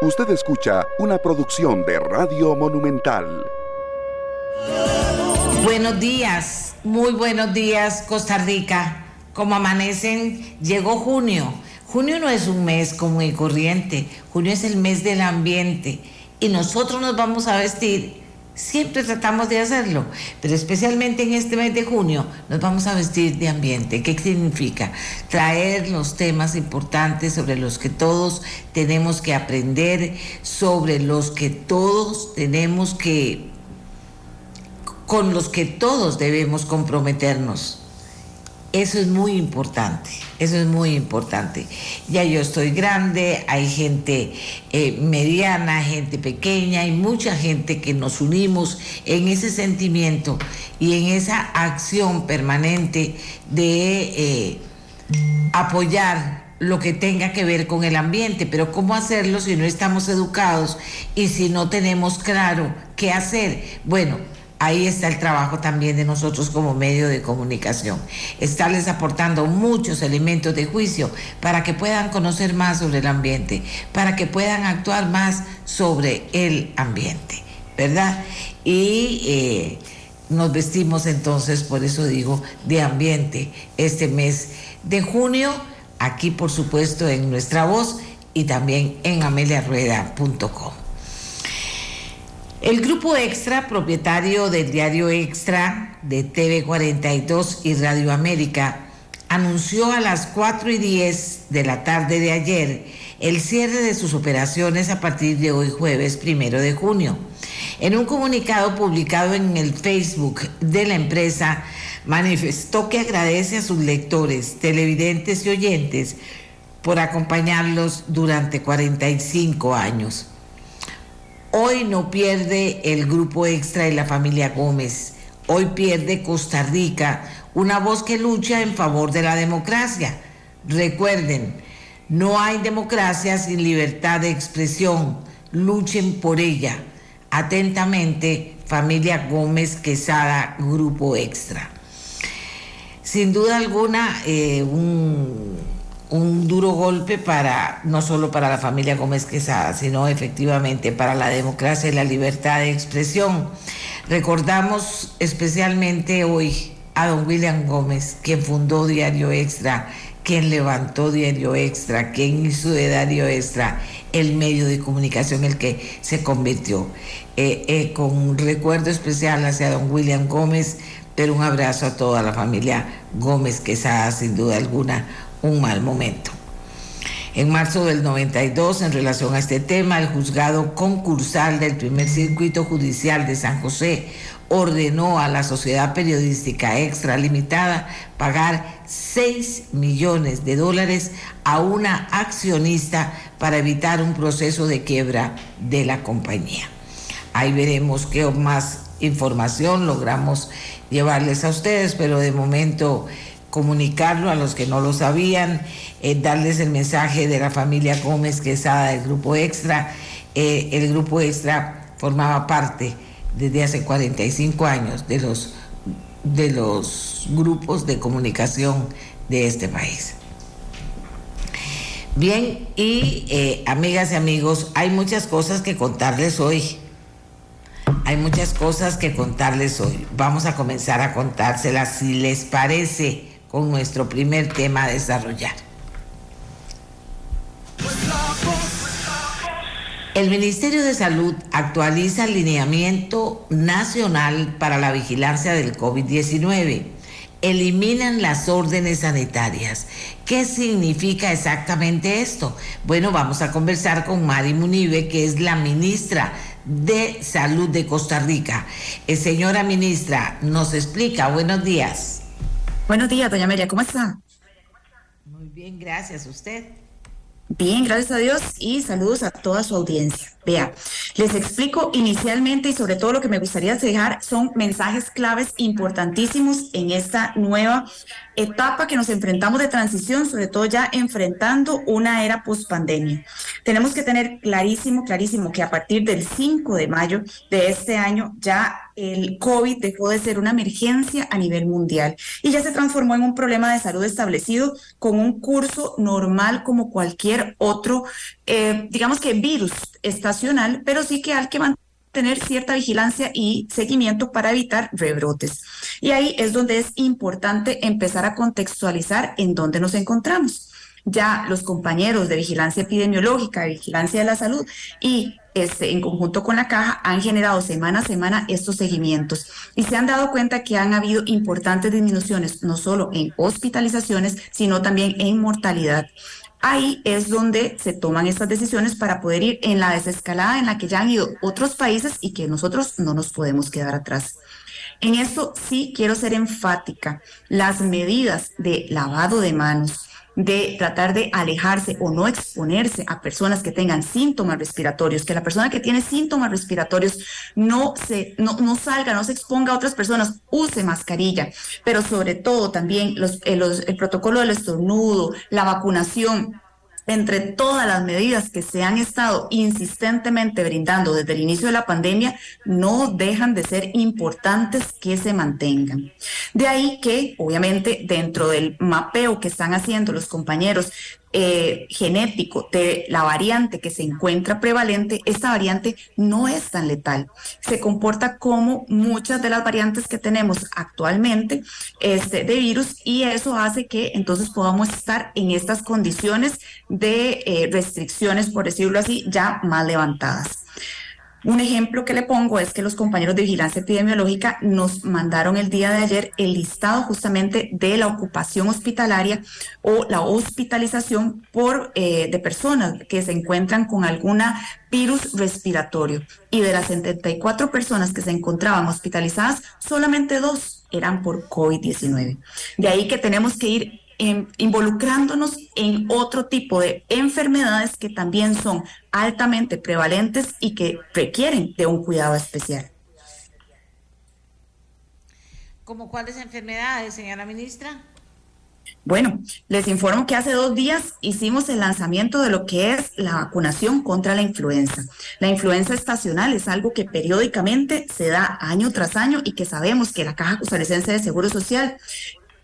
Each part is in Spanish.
Usted escucha una producción de Radio Monumental. Buenos días, muy buenos días Costa Rica. Como amanecen, llegó junio. Junio no es un mes común y corriente, junio es el mes del ambiente y nosotros nos vamos a vestir Siempre tratamos de hacerlo, pero especialmente en este mes de junio nos vamos a vestir de ambiente. ¿Qué significa? Traer los temas importantes sobre los que todos tenemos que aprender, sobre los que todos tenemos que, con los que todos debemos comprometernos. Eso es muy importante, eso es muy importante. Ya yo estoy grande, hay gente eh, mediana, gente pequeña, hay mucha gente que nos unimos en ese sentimiento y en esa acción permanente de eh, apoyar lo que tenga que ver con el ambiente, pero ¿cómo hacerlo si no estamos educados y si no tenemos claro qué hacer? Bueno, ahí está el trabajo también de nosotros como medio de comunicación. Estarles aportando muchos elementos de juicio para que puedan conocer más sobre el ambiente, para que puedan actuar más sobre el ambiente, ¿verdad? Y eh, nos vestimos entonces, por eso digo, de ambiente este mes de junio, aquí por supuesto en nuestra voz y también en ameliarueda.com. El grupo Extra, propietario del diario Extra de TV42 y Radio América, anunció a las 4 y 10 de la tarde de ayer el cierre de sus operaciones a partir de hoy jueves primero de junio. En un comunicado publicado en el Facebook de la empresa, manifestó que agradece a sus lectores, televidentes y oyentes por acompañarlos durante 45 años. Hoy no pierde el grupo extra y la familia Gómez. Hoy pierde Costa Rica, una voz que lucha en favor de la democracia. Recuerden, no hay democracia sin libertad de expresión. Luchen por ella. Atentamente, familia Gómez Quesada, Grupo Extra. Sin duda alguna, eh, un un duro golpe para no solo para la familia Gómez Quesada, sino efectivamente para la democracia y la libertad de expresión. Recordamos especialmente hoy a don William Gómez, quien fundó Diario Extra, quien levantó Diario Extra, quien hizo de Diario Extra el medio de comunicación el que se convirtió. Eh, eh, con un recuerdo especial hacia don William Gómez, pero un abrazo a toda la familia Gómez Quesada, sin duda alguna un mal momento. En marzo del 92, en relación a este tema, el juzgado concursal del primer circuito judicial de San José ordenó a la sociedad periodística extralimitada pagar 6 millones de dólares a una accionista para evitar un proceso de quiebra de la compañía. Ahí veremos qué más información logramos llevarles a ustedes, pero de momento comunicarlo a los que no lo sabían, eh, darles el mensaje de la familia Gómez Quesada del Grupo Extra. Eh, el Grupo Extra formaba parte desde hace 45 años de los, de los grupos de comunicación de este país. Bien, y eh, amigas y amigos, hay muchas cosas que contarles hoy. Hay muchas cosas que contarles hoy. Vamos a comenzar a contárselas si les parece con nuestro primer tema a desarrollar. El Ministerio de Salud actualiza el lineamiento nacional para la vigilancia del COVID-19. Eliminan las órdenes sanitarias. ¿Qué significa exactamente esto? Bueno, vamos a conversar con Mari Munive, que es la ministra de Salud de Costa Rica. Eh, señora ministra, nos explica. Buenos días. Buenos días, doña María, ¿cómo está? Muy bien, gracias. ¿Usted? Bien, gracias a Dios y saludos a toda su audiencia. Vea, les explico inicialmente y sobre todo lo que me gustaría dejar son mensajes claves importantísimos en esta nueva etapa que nos enfrentamos de transición, sobre todo ya enfrentando una era post pandemia. Tenemos que tener clarísimo, clarísimo que a partir del 5 de mayo de este año ya el COVID dejó de ser una emergencia a nivel mundial y ya se transformó en un problema de salud establecido con un curso normal como cualquier otro, eh, digamos que virus estacional, pero sí que hay que mantener cierta vigilancia y seguimiento para evitar rebrotes. Y ahí es donde es importante empezar a contextualizar en dónde nos encontramos. Ya los compañeros de vigilancia epidemiológica, de vigilancia de la salud y este, en conjunto con la caja han generado semana a semana estos seguimientos y se han dado cuenta que han habido importantes disminuciones, no solo en hospitalizaciones, sino también en mortalidad. Ahí es donde se toman estas decisiones para poder ir en la desescalada en la que ya han ido otros países y que nosotros no nos podemos quedar atrás. En esto sí quiero ser enfática. Las medidas de lavado de manos, de tratar de alejarse o no exponerse a personas que tengan síntomas respiratorios, que la persona que tiene síntomas respiratorios no se no, no salga, no se exponga a otras personas, use mascarilla, pero sobre todo también los, el, los, el protocolo del estornudo, la vacunación, entre todas las medidas que se han estado insistentemente brindando desde el inicio de la pandemia, no dejan de ser importantes que se mantengan. De ahí que, obviamente, dentro del mapeo que están haciendo los compañeros eh, genético de la variante que se encuentra prevalente, esta variante no es tan letal. Se comporta como muchas de las variantes que tenemos actualmente este, de virus y eso hace que entonces podamos estar en estas condiciones de eh, restricciones, por decirlo así, ya más levantadas. Un ejemplo que le pongo es que los compañeros de vigilancia epidemiológica nos mandaron el día de ayer el listado justamente de la ocupación hospitalaria o la hospitalización por eh, de personas que se encuentran con alguna virus respiratorio. Y de las 74 personas que se encontraban hospitalizadas, solamente dos eran por COVID-19. De ahí que tenemos que ir involucrándonos en otro tipo de enfermedades que también son altamente prevalentes y que requieren de un cuidado especial. ¿Cómo cuáles enfermedades, señora ministra? Bueno, les informo que hace dos días hicimos el lanzamiento de lo que es la vacunación contra la influenza. La influenza estacional es algo que periódicamente se da año tras año y que sabemos que la Caja Costarricense de Seguro Social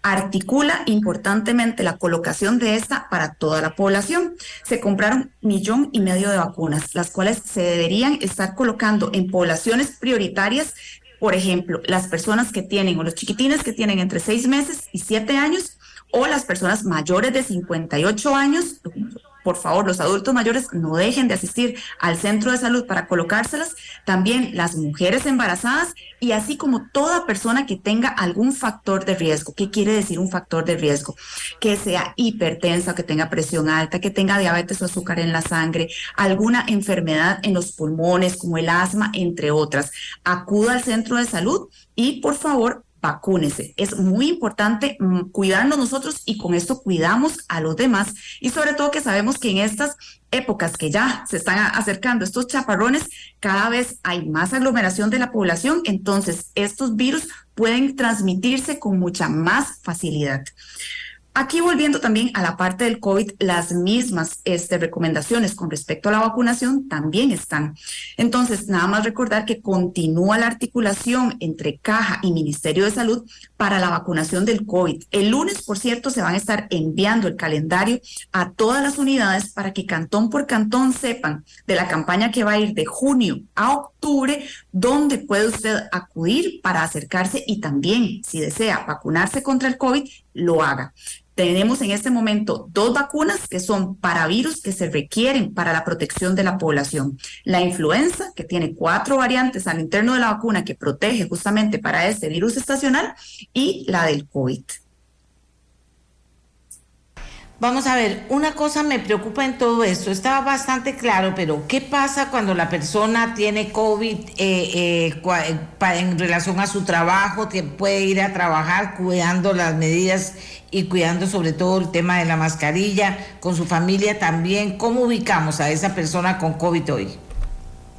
articula importantemente la colocación de esta para toda la población. Se compraron millón y medio de vacunas, las cuales se deberían estar colocando en poblaciones prioritarias por ejemplo, las personas que tienen o los chiquitines que tienen entre seis meses y siete años o las personas mayores de 58 años, por favor, los adultos mayores no dejen de asistir al centro de salud para colocárselas, también las mujeres embarazadas y así como toda persona que tenga algún factor de riesgo. ¿Qué quiere decir un factor de riesgo? Que sea hipertensa, que tenga presión alta, que tenga diabetes o azúcar en la sangre, alguna enfermedad en los pulmones como el asma, entre otras. Acuda al centro de salud y por favor vacúnese. Es muy importante mm, cuidarnos nosotros y con esto cuidamos a los demás y sobre todo que sabemos que en estas épocas que ya se están acercando estos chaparrones, cada vez hay más aglomeración de la población, entonces estos virus pueden transmitirse con mucha más facilidad. Aquí volviendo también a la parte del COVID, las mismas este, recomendaciones con respecto a la vacunación también están. Entonces, nada más recordar que continúa la articulación entre Caja y Ministerio de Salud para la vacunación del COVID. El lunes, por cierto, se van a estar enviando el calendario a todas las unidades para que cantón por cantón sepan de la campaña que va a ir de junio a octubre, dónde puede usted acudir para acercarse y también, si desea vacunarse contra el COVID, lo haga. Tenemos en este momento dos vacunas que son para virus que se requieren para la protección de la población. La influenza, que tiene cuatro variantes al interno de la vacuna que protege justamente para este virus estacional, y la del COVID. Vamos a ver, una cosa me preocupa en todo esto, estaba bastante claro, pero ¿qué pasa cuando la persona tiene COVID eh, eh, en relación a su trabajo, que puede ir a trabajar cuidando las medidas y cuidando sobre todo el tema de la mascarilla, con su familia también? ¿Cómo ubicamos a esa persona con COVID hoy?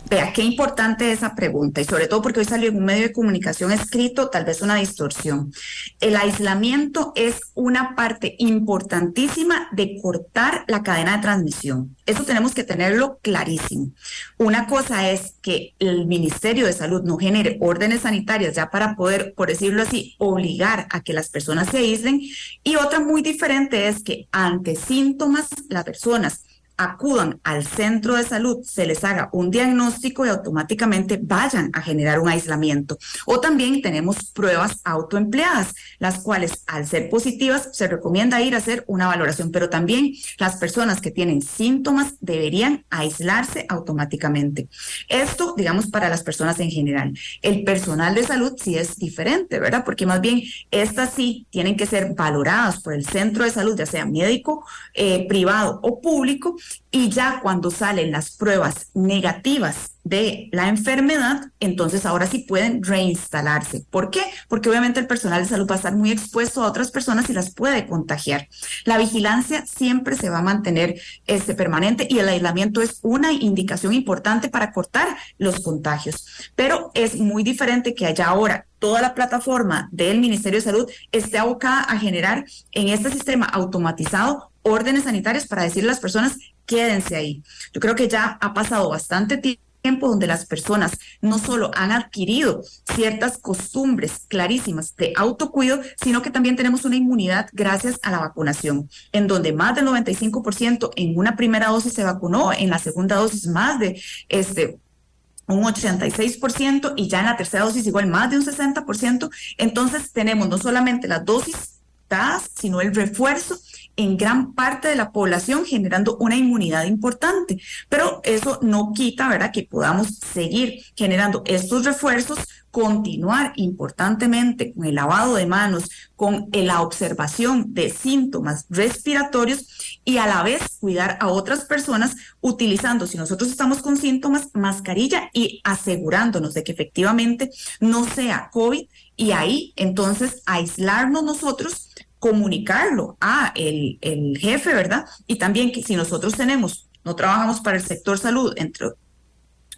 Vea, qué importante esa pregunta y sobre todo porque hoy salió en un medio de comunicación escrito tal vez una distorsión. El aislamiento es una parte importantísima de cortar la cadena de transmisión. Eso tenemos que tenerlo clarísimo. Una cosa es que el Ministerio de Salud no genere órdenes sanitarias ya para poder, por decirlo así, obligar a que las personas se aíslen y otra muy diferente es que ante síntomas las personas acudan al centro de salud, se les haga un diagnóstico y automáticamente vayan a generar un aislamiento. O también tenemos pruebas autoempleadas, las cuales al ser positivas se recomienda ir a hacer una valoración, pero también las personas que tienen síntomas deberían aislarse automáticamente. Esto, digamos, para las personas en general. El personal de salud sí es diferente, ¿verdad? Porque más bien estas sí tienen que ser valoradas por el centro de salud, ya sea médico, eh, privado o público, y ya cuando salen las pruebas negativas de la enfermedad, entonces ahora sí pueden reinstalarse. ¿Por qué? Porque obviamente el personal de salud va a estar muy expuesto a otras personas y las puede contagiar. La vigilancia siempre se va a mantener este, permanente y el aislamiento es una indicación importante para cortar los contagios. Pero es muy diferente que haya ahora toda la plataforma del Ministerio de Salud esté abocada a generar en este sistema automatizado órdenes sanitarias para decirle a las personas quédense ahí. Yo creo que ya ha pasado bastante tiempo donde las personas no solo han adquirido ciertas costumbres clarísimas de autocuido, sino que también tenemos una inmunidad gracias a la vacunación, en donde más del 95% en una primera dosis se vacunó, en la segunda dosis más de este un 86% y ya en la tercera dosis igual más de un 60%. Entonces tenemos no solamente las dosis dadas, sino el refuerzo en gran parte de la población generando una inmunidad importante. Pero eso no quita, ¿verdad?, que podamos seguir generando estos refuerzos, continuar importantemente con el lavado de manos, con la observación de síntomas respiratorios y a la vez cuidar a otras personas utilizando, si nosotros estamos con síntomas, mascarilla y asegurándonos de que efectivamente no sea COVID y ahí entonces aislarnos nosotros comunicarlo a el, el jefe, ¿verdad? Y también que si nosotros tenemos, no trabajamos para el sector salud, entre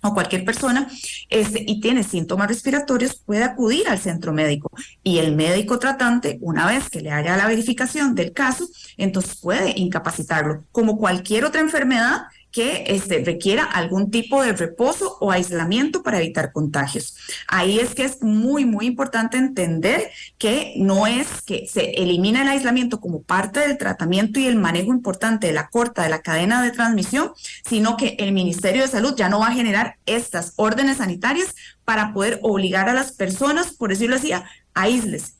o cualquier persona este, y tiene síntomas respiratorios puede acudir al centro médico y el médico tratante, una vez que le haga la verificación del caso, entonces puede incapacitarlo. Como cualquier otra enfermedad, que este, requiera algún tipo de reposo o aislamiento para evitar contagios. Ahí es que es muy, muy importante entender que no es que se elimina el aislamiento como parte del tratamiento y el manejo importante de la corta de la cadena de transmisión, sino que el Ministerio de Salud ya no va a generar estas órdenes sanitarias para poder obligar a las personas, por decirlo así, a aísles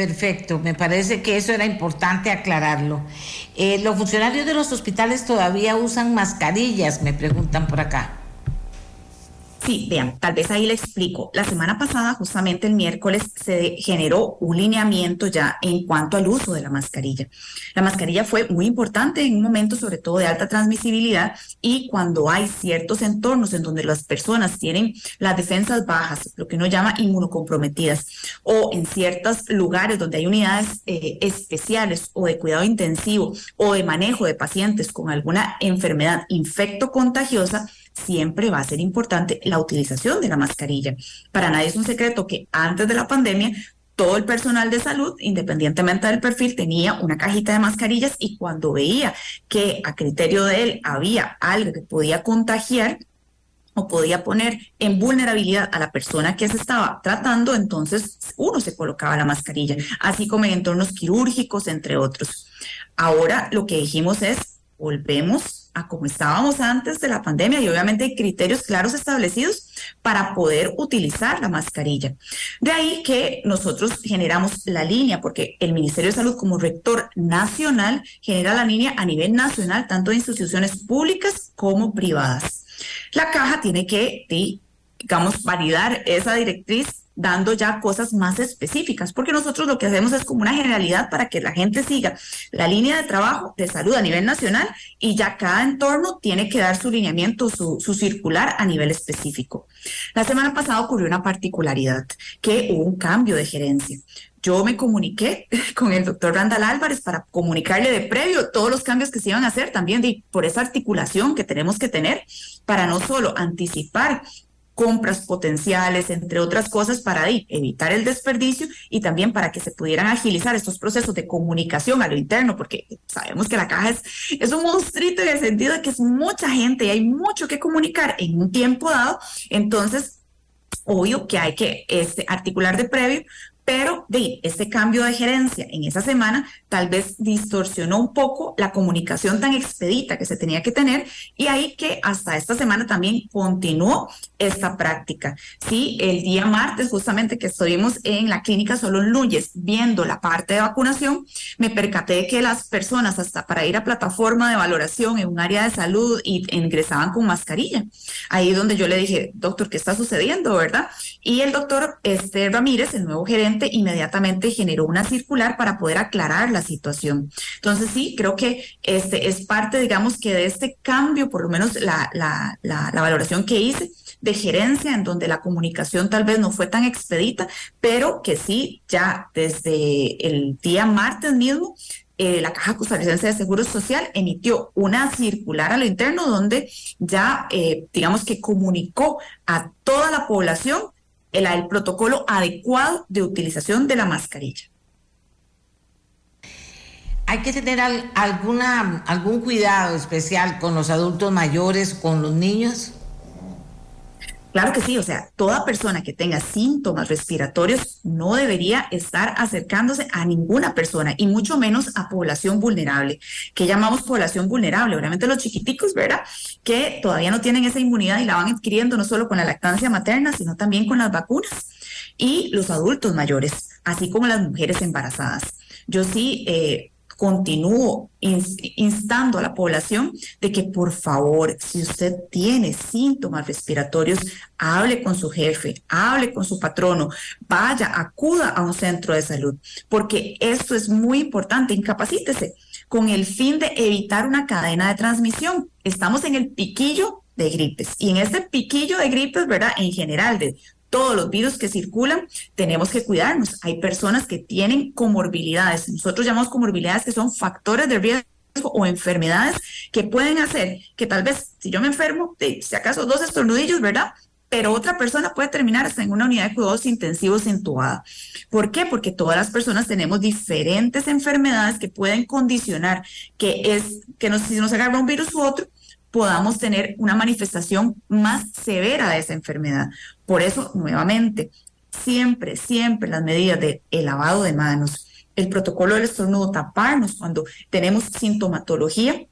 Perfecto, me parece que eso era importante aclararlo. Eh, los funcionarios de los hospitales todavía usan mascarillas, me preguntan por acá. Sí, vean, tal vez ahí le explico. La semana pasada, justamente el miércoles, se generó un lineamiento ya en cuanto al uso de la mascarilla. La mascarilla fue muy importante en un momento, sobre todo de alta transmisibilidad, y cuando hay ciertos entornos en donde las personas tienen las defensas bajas, lo que uno llama inmunocomprometidas, o en ciertos lugares donde hay unidades eh, especiales o de cuidado intensivo o de manejo de pacientes con alguna enfermedad infecto contagiosa, siempre va a ser importante la utilización de la mascarilla. Para nadie es un secreto que antes de la pandemia todo el personal de salud, independientemente del perfil, tenía una cajita de mascarillas y cuando veía que a criterio de él había algo que podía contagiar o podía poner en vulnerabilidad a la persona que se estaba tratando, entonces uno se colocaba la mascarilla, así como en entornos quirúrgicos, entre otros. Ahora lo que dijimos es, volvemos a como estábamos antes de la pandemia y obviamente hay criterios claros establecidos para poder utilizar la mascarilla. De ahí que nosotros generamos la línea, porque el Ministerio de Salud como rector nacional genera la línea a nivel nacional, tanto de instituciones públicas como privadas. La caja tiene que, digamos, validar esa directriz dando ya cosas más específicas, porque nosotros lo que hacemos es como una generalidad para que la gente siga la línea de trabajo de salud a nivel nacional y ya cada entorno tiene que dar su lineamiento, su, circular a nivel específico. La semana pasada ocurrió una particularidad, que hubo un cambio de gerencia. yo me comuniqué con el doctor Randall Álvarez para comunicarle de previo todos los cambios que se iban a hacer también de, por esa articulación que tenemos que tener para no solo anticipar compras potenciales, entre otras cosas, para evitar el desperdicio y también para que se pudieran agilizar estos procesos de comunicación a lo interno, porque sabemos que la caja es, es un monstruito en el sentido de que es mucha gente y hay mucho que comunicar en un tiempo dado. Entonces, obvio que hay que este, articular de previo pero de este cambio de gerencia en esa semana tal vez distorsionó un poco la comunicación tan expedita que se tenía que tener y ahí que hasta esta semana también continuó esta práctica. Sí, el día martes justamente que estuvimos en la clínica solo lunes viendo la parte de vacunación, me percaté que las personas hasta para ir a plataforma de valoración en un área de salud y ingresaban con mascarilla. Ahí donde yo le dije, doctor, ¿qué está sucediendo, verdad? Y el doctor este Ramírez, el nuevo gerente, inmediatamente generó una circular para poder aclarar la situación. Entonces sí, creo que este es parte, digamos, que de este cambio, por lo menos la, la, la, valoración que hice de gerencia, en donde la comunicación tal vez no fue tan expedita, pero que sí, ya desde el día martes mismo, eh, la Caja Costarricense de Seguro Social emitió una circular a lo interno donde ya, eh, digamos que comunicó a toda la población el, el protocolo adecuado de utilización de la mascarilla. ¿Hay que tener alguna, algún cuidado especial con los adultos mayores, con los niños? Claro que sí, o sea, toda persona que tenga síntomas respiratorios no debería estar acercándose a ninguna persona y mucho menos a población vulnerable. que llamamos población vulnerable? Obviamente los chiquiticos, ¿verdad? Que todavía no tienen esa inmunidad y la van adquiriendo no solo con la lactancia materna, sino también con las vacunas. Y los adultos mayores, así como las mujeres embarazadas. Yo sí eh, continúo instando a la población de que por favor, si usted tiene síntomas respiratorios, hable con su jefe, hable con su patrono, vaya, acuda a un centro de salud, porque esto es muy importante, incapacítese con el fin de evitar una cadena de transmisión. Estamos en el piquillo de gripes y en este piquillo de gripes, ¿verdad? En general, de todos los virus que circulan, tenemos que cuidarnos. Hay personas que tienen comorbilidades. Nosotros llamamos comorbilidades que son factores de riesgo o enfermedades que pueden hacer que tal vez si yo me enfermo, si acaso dos estornudillos, ¿verdad? Pero otra persona puede terminar hasta en una unidad de cuidados intensivos intubada. ¿Por qué? Porque todas las personas tenemos diferentes enfermedades que pueden condicionar que es que nos, si nos agarra un virus u otro, podamos tener una manifestación más severa de esa enfermedad. Por eso, nuevamente, siempre, siempre las medidas de el lavado de manos, el protocolo del estornudo, taparnos cuando tenemos sintomatología,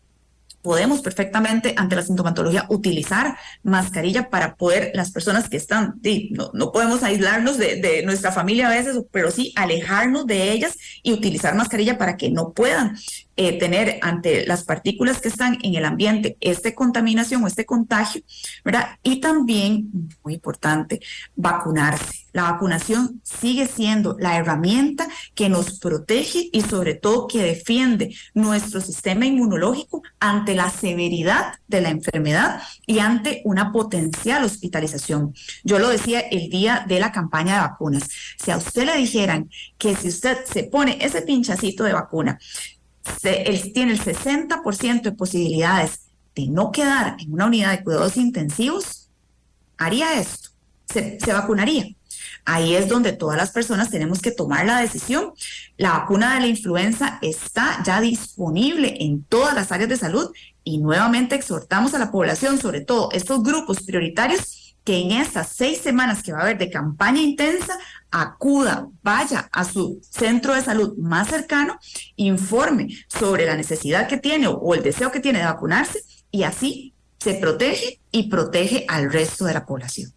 podemos perfectamente ante la sintomatología utilizar mascarilla para poder, las personas que están, no, no podemos aislarnos de, de, nuestra familia a veces, pero sí alejarnos de ellas y utilizar mascarilla para que no puedan eh, tener ante las partículas que están en el ambiente esta contaminación o este contagio, ¿verdad? Y también, muy importante, vacunarse. La vacunación sigue siendo la herramienta que nos protege y sobre todo que defiende nuestro sistema inmunológico ante la severidad de la enfermedad y ante una potencial hospitalización. Yo lo decía el día de la campaña de vacunas. Si a usted le dijeran que si usted se pone ese pinchacito de vacuna, él tiene el 60% de posibilidades de no quedar en una unidad de cuidados intensivos, haría esto, se, se vacunaría. Ahí es donde todas las personas tenemos que tomar la decisión. La vacuna de la influenza está ya disponible en todas las áreas de salud y nuevamente exhortamos a la población, sobre todo estos grupos prioritarios, que en estas seis semanas que va a haber de campaña intensa, acuda, vaya a su centro de salud más cercano, informe sobre la necesidad que tiene o, el deseo que tiene de vacunarse y así se protege y protege al resto de la población.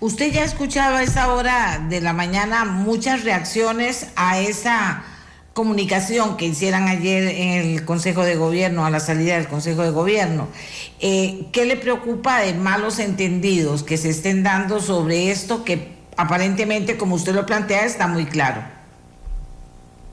Usted ya escuchaba a esa hora de la mañana muchas reacciones a esa comunicación que hicieran ayer en el Consejo de Gobierno, a la salida del Consejo de Gobierno. Eh, ¿Qué le preocupa de malos entendidos que se estén dando sobre esto que aparentemente, como usted lo plantea, está muy claro?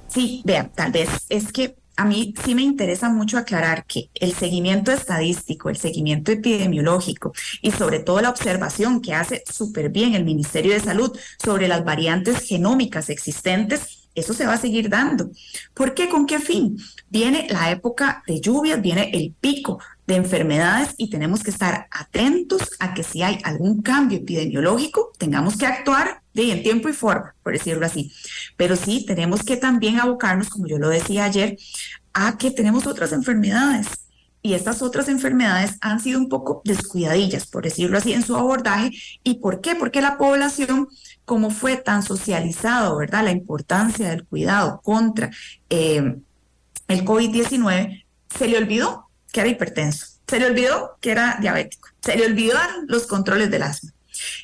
Sí, vea, tal vez es que a mí sí me interesa mucho aclarar que el seguimiento estadístico, el seguimiento epidemiológico y sobre todo la observación que hace súper bien el Ministerio de Salud sobre las variantes genómicas existentes, eso se va a seguir dando. ¿Por qué? ¿Con qué fin? Viene la época de lluvias, viene el pico de enfermedades y tenemos que estar atentos a que si hay algún cambio epidemiológico, tengamos que actuar de en tiempo y forma, por decirlo así. Pero sí, tenemos que también abocarnos, como yo lo decía ayer, a que tenemos otras enfermedades. Y estas otras enfermedades han sido un poco descuidadillas, por decirlo así, en su abordaje. ¿Y por qué? Porque la población, como fue tan socializado, ¿verdad? La importancia del cuidado contra eh, el COVID-19, se le olvidó que era hipertenso, se le olvidó que era diabético, se le olvidaron los controles del asma.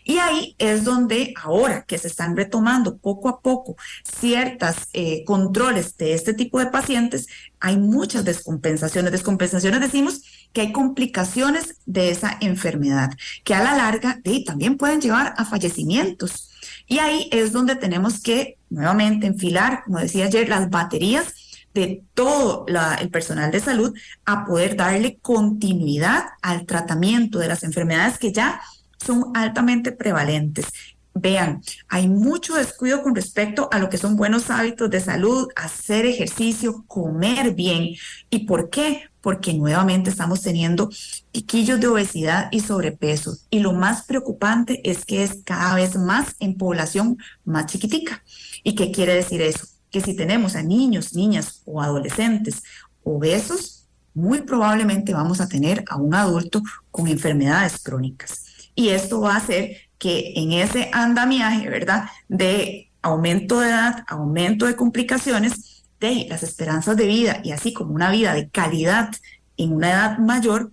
Y ahí es donde ahora que se están retomando poco a poco ciertos eh, controles de este tipo de pacientes, hay muchas descompensaciones. Descompensaciones decimos que hay complicaciones de esa enfermedad, que a la larga también pueden llevar a fallecimientos. Y ahí es donde tenemos que nuevamente enfilar, como decía ayer, las baterías de todo el personal de salud a poder darle continuidad al tratamiento de las enfermedades que ya son altamente prevalentes. Vean, hay mucho descuido con respecto a lo que son buenos hábitos de salud, hacer ejercicio, comer bien. ¿Y por qué? Porque nuevamente estamos teniendo piquillos de obesidad y sobrepeso. Y lo más preocupante es que es cada vez más en población más chiquitica. ¿Y qué quiere decir eso? que si tenemos a niños, niñas o adolescentes obesos, muy probablemente vamos a tener a un adulto con enfermedades crónicas. Y esto va a hacer que en ese andamiaje, ¿verdad? De aumento de edad, aumento de complicaciones, de las esperanzas de vida y así como una vida de calidad en una edad mayor,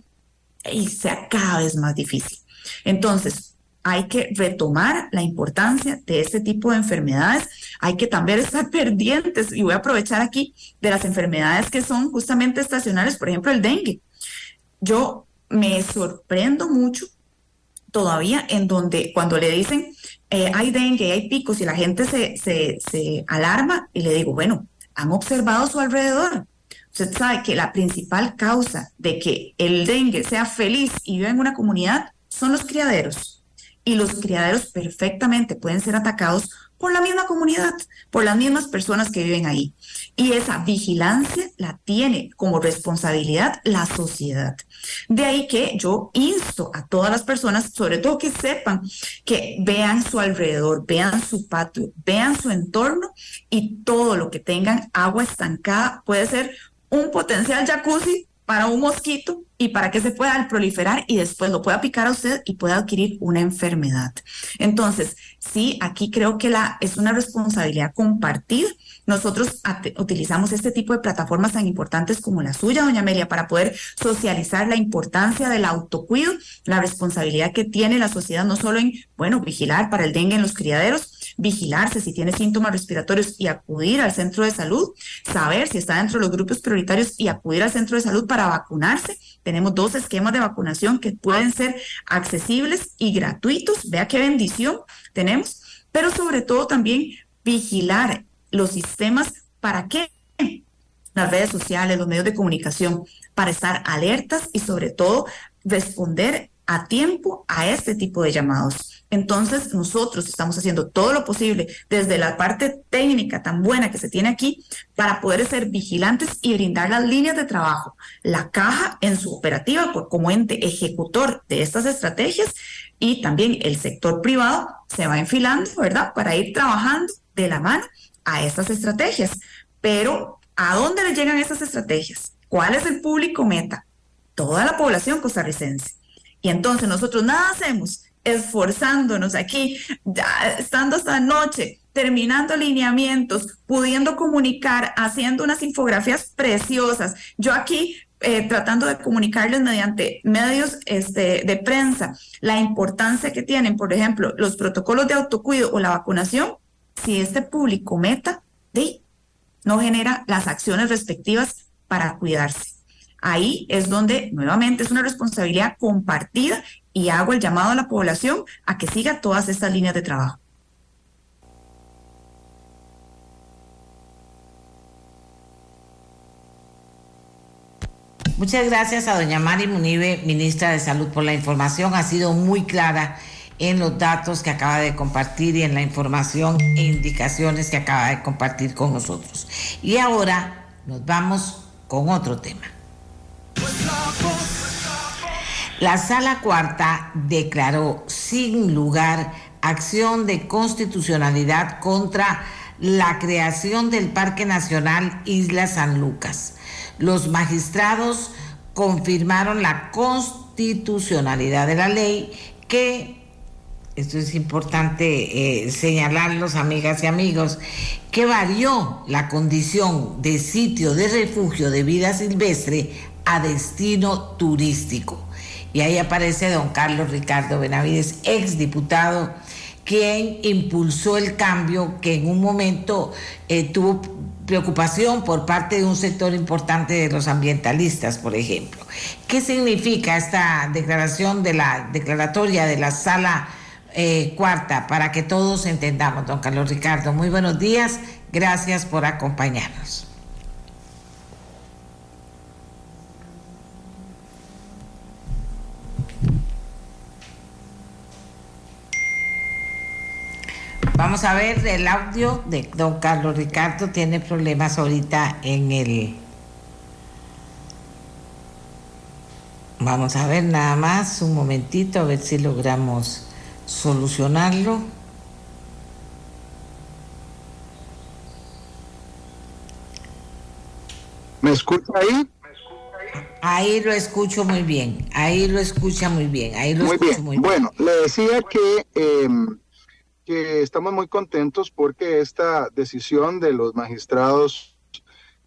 y sea cada vez más difícil. Entonces, hay que retomar la importancia de este tipo de enfermedades. Hay que también estar pendientes, y voy a aprovechar aquí, de las enfermedades que son justamente estacionales, por ejemplo, el dengue. Yo me sorprendo mucho todavía en donde cuando le dicen eh, hay dengue, hay picos y la gente se, se, se alarma y le digo, bueno, han observado su alrededor. Usted sabe que la principal causa de que el dengue sea feliz y viva en una comunidad son los criaderos y los criaderos perfectamente pueden ser atacados por la misma comunidad, por las mismas personas que viven ahí. Y esa vigilancia la tiene como responsabilidad la sociedad. De ahí que yo insto a todas las personas, sobre todo que sepan, que vean su alrededor, vean su patio, vean su entorno y todo lo que tengan agua estancada puede ser un potencial jacuzzi para un mosquito y para que se pueda proliferar y después lo pueda picar a usted y pueda adquirir una enfermedad. Entonces, sí, aquí creo que la, es una responsabilidad compartida. Nosotros utilizamos este tipo de plataformas tan importantes como la suya, doña Amelia, para poder socializar la importancia del autocuido, la responsabilidad que tiene la sociedad no solo en, bueno, vigilar para el dengue en los criaderos, vigilarse si tiene síntomas respiratorios y acudir al centro de salud, saber si está dentro de los grupos prioritarios y acudir al centro de salud para vacunarse. Tenemos dos esquemas de vacunación que pueden ser accesibles y gratuitos. Vea qué bendición tenemos, pero sobre todo también vigilar los sistemas para qué las redes sociales, los medios de comunicación, para estar alertas y sobre todo responder a tiempo a este tipo de llamados. Entonces, nosotros estamos haciendo todo lo posible desde la parte técnica tan buena que se tiene aquí para poder ser vigilantes y brindar las líneas de trabajo. La caja en su operativa como ente ejecutor de estas estrategias y también el sector privado se va enfilando, ¿verdad? Para ir trabajando de la mano a estas estrategias. Pero, ¿a dónde le llegan estas estrategias? ¿Cuál es el público meta? Toda la población costarricense. Y entonces nosotros nada hacemos esforzándonos aquí, ya, estando esta noche, terminando alineamientos, pudiendo comunicar, haciendo unas infografías preciosas. Yo aquí eh, tratando de comunicarles mediante medios este, de prensa la importancia que tienen, por ejemplo, los protocolos de autocuido o la vacunación, si este público meta no genera las acciones respectivas para cuidarse. Ahí es donde nuevamente es una responsabilidad compartida y hago el llamado a la población a que siga todas estas líneas de trabajo. Muchas gracias a doña Mari Munive, ministra de Salud, por la información. Ha sido muy clara en los datos que acaba de compartir y en la información e indicaciones que acaba de compartir con nosotros. Y ahora nos vamos con otro tema. La sala cuarta declaró sin lugar acción de constitucionalidad contra la creación del Parque Nacional Isla San Lucas. Los magistrados confirmaron la constitucionalidad de la ley que esto es importante eh, señalarlos, amigas y amigos, que varió la condición de sitio de refugio de vida silvestre a destino turístico. Y ahí aparece don Carlos Ricardo Benavides, ex diputado, quien impulsó el cambio que en un momento eh, tuvo preocupación por parte de un sector importante de los ambientalistas, por ejemplo. ¿Qué significa esta declaración de la declaratoria de la sala eh, cuarta, para que todos entendamos, don Carlos Ricardo. Muy buenos días, gracias por acompañarnos. Vamos a ver el audio de don Carlos Ricardo. Tiene problemas ahorita en el... Vamos a ver nada más un momentito, a ver si logramos solucionarlo. ¿Me escucha ahí? Ahí lo escucho muy bien, ahí lo escucha muy bien, ahí lo muy escucho bien. muy bien. Bueno, le decía que, em, estamos muy contentos porque esta decisión de los magistrados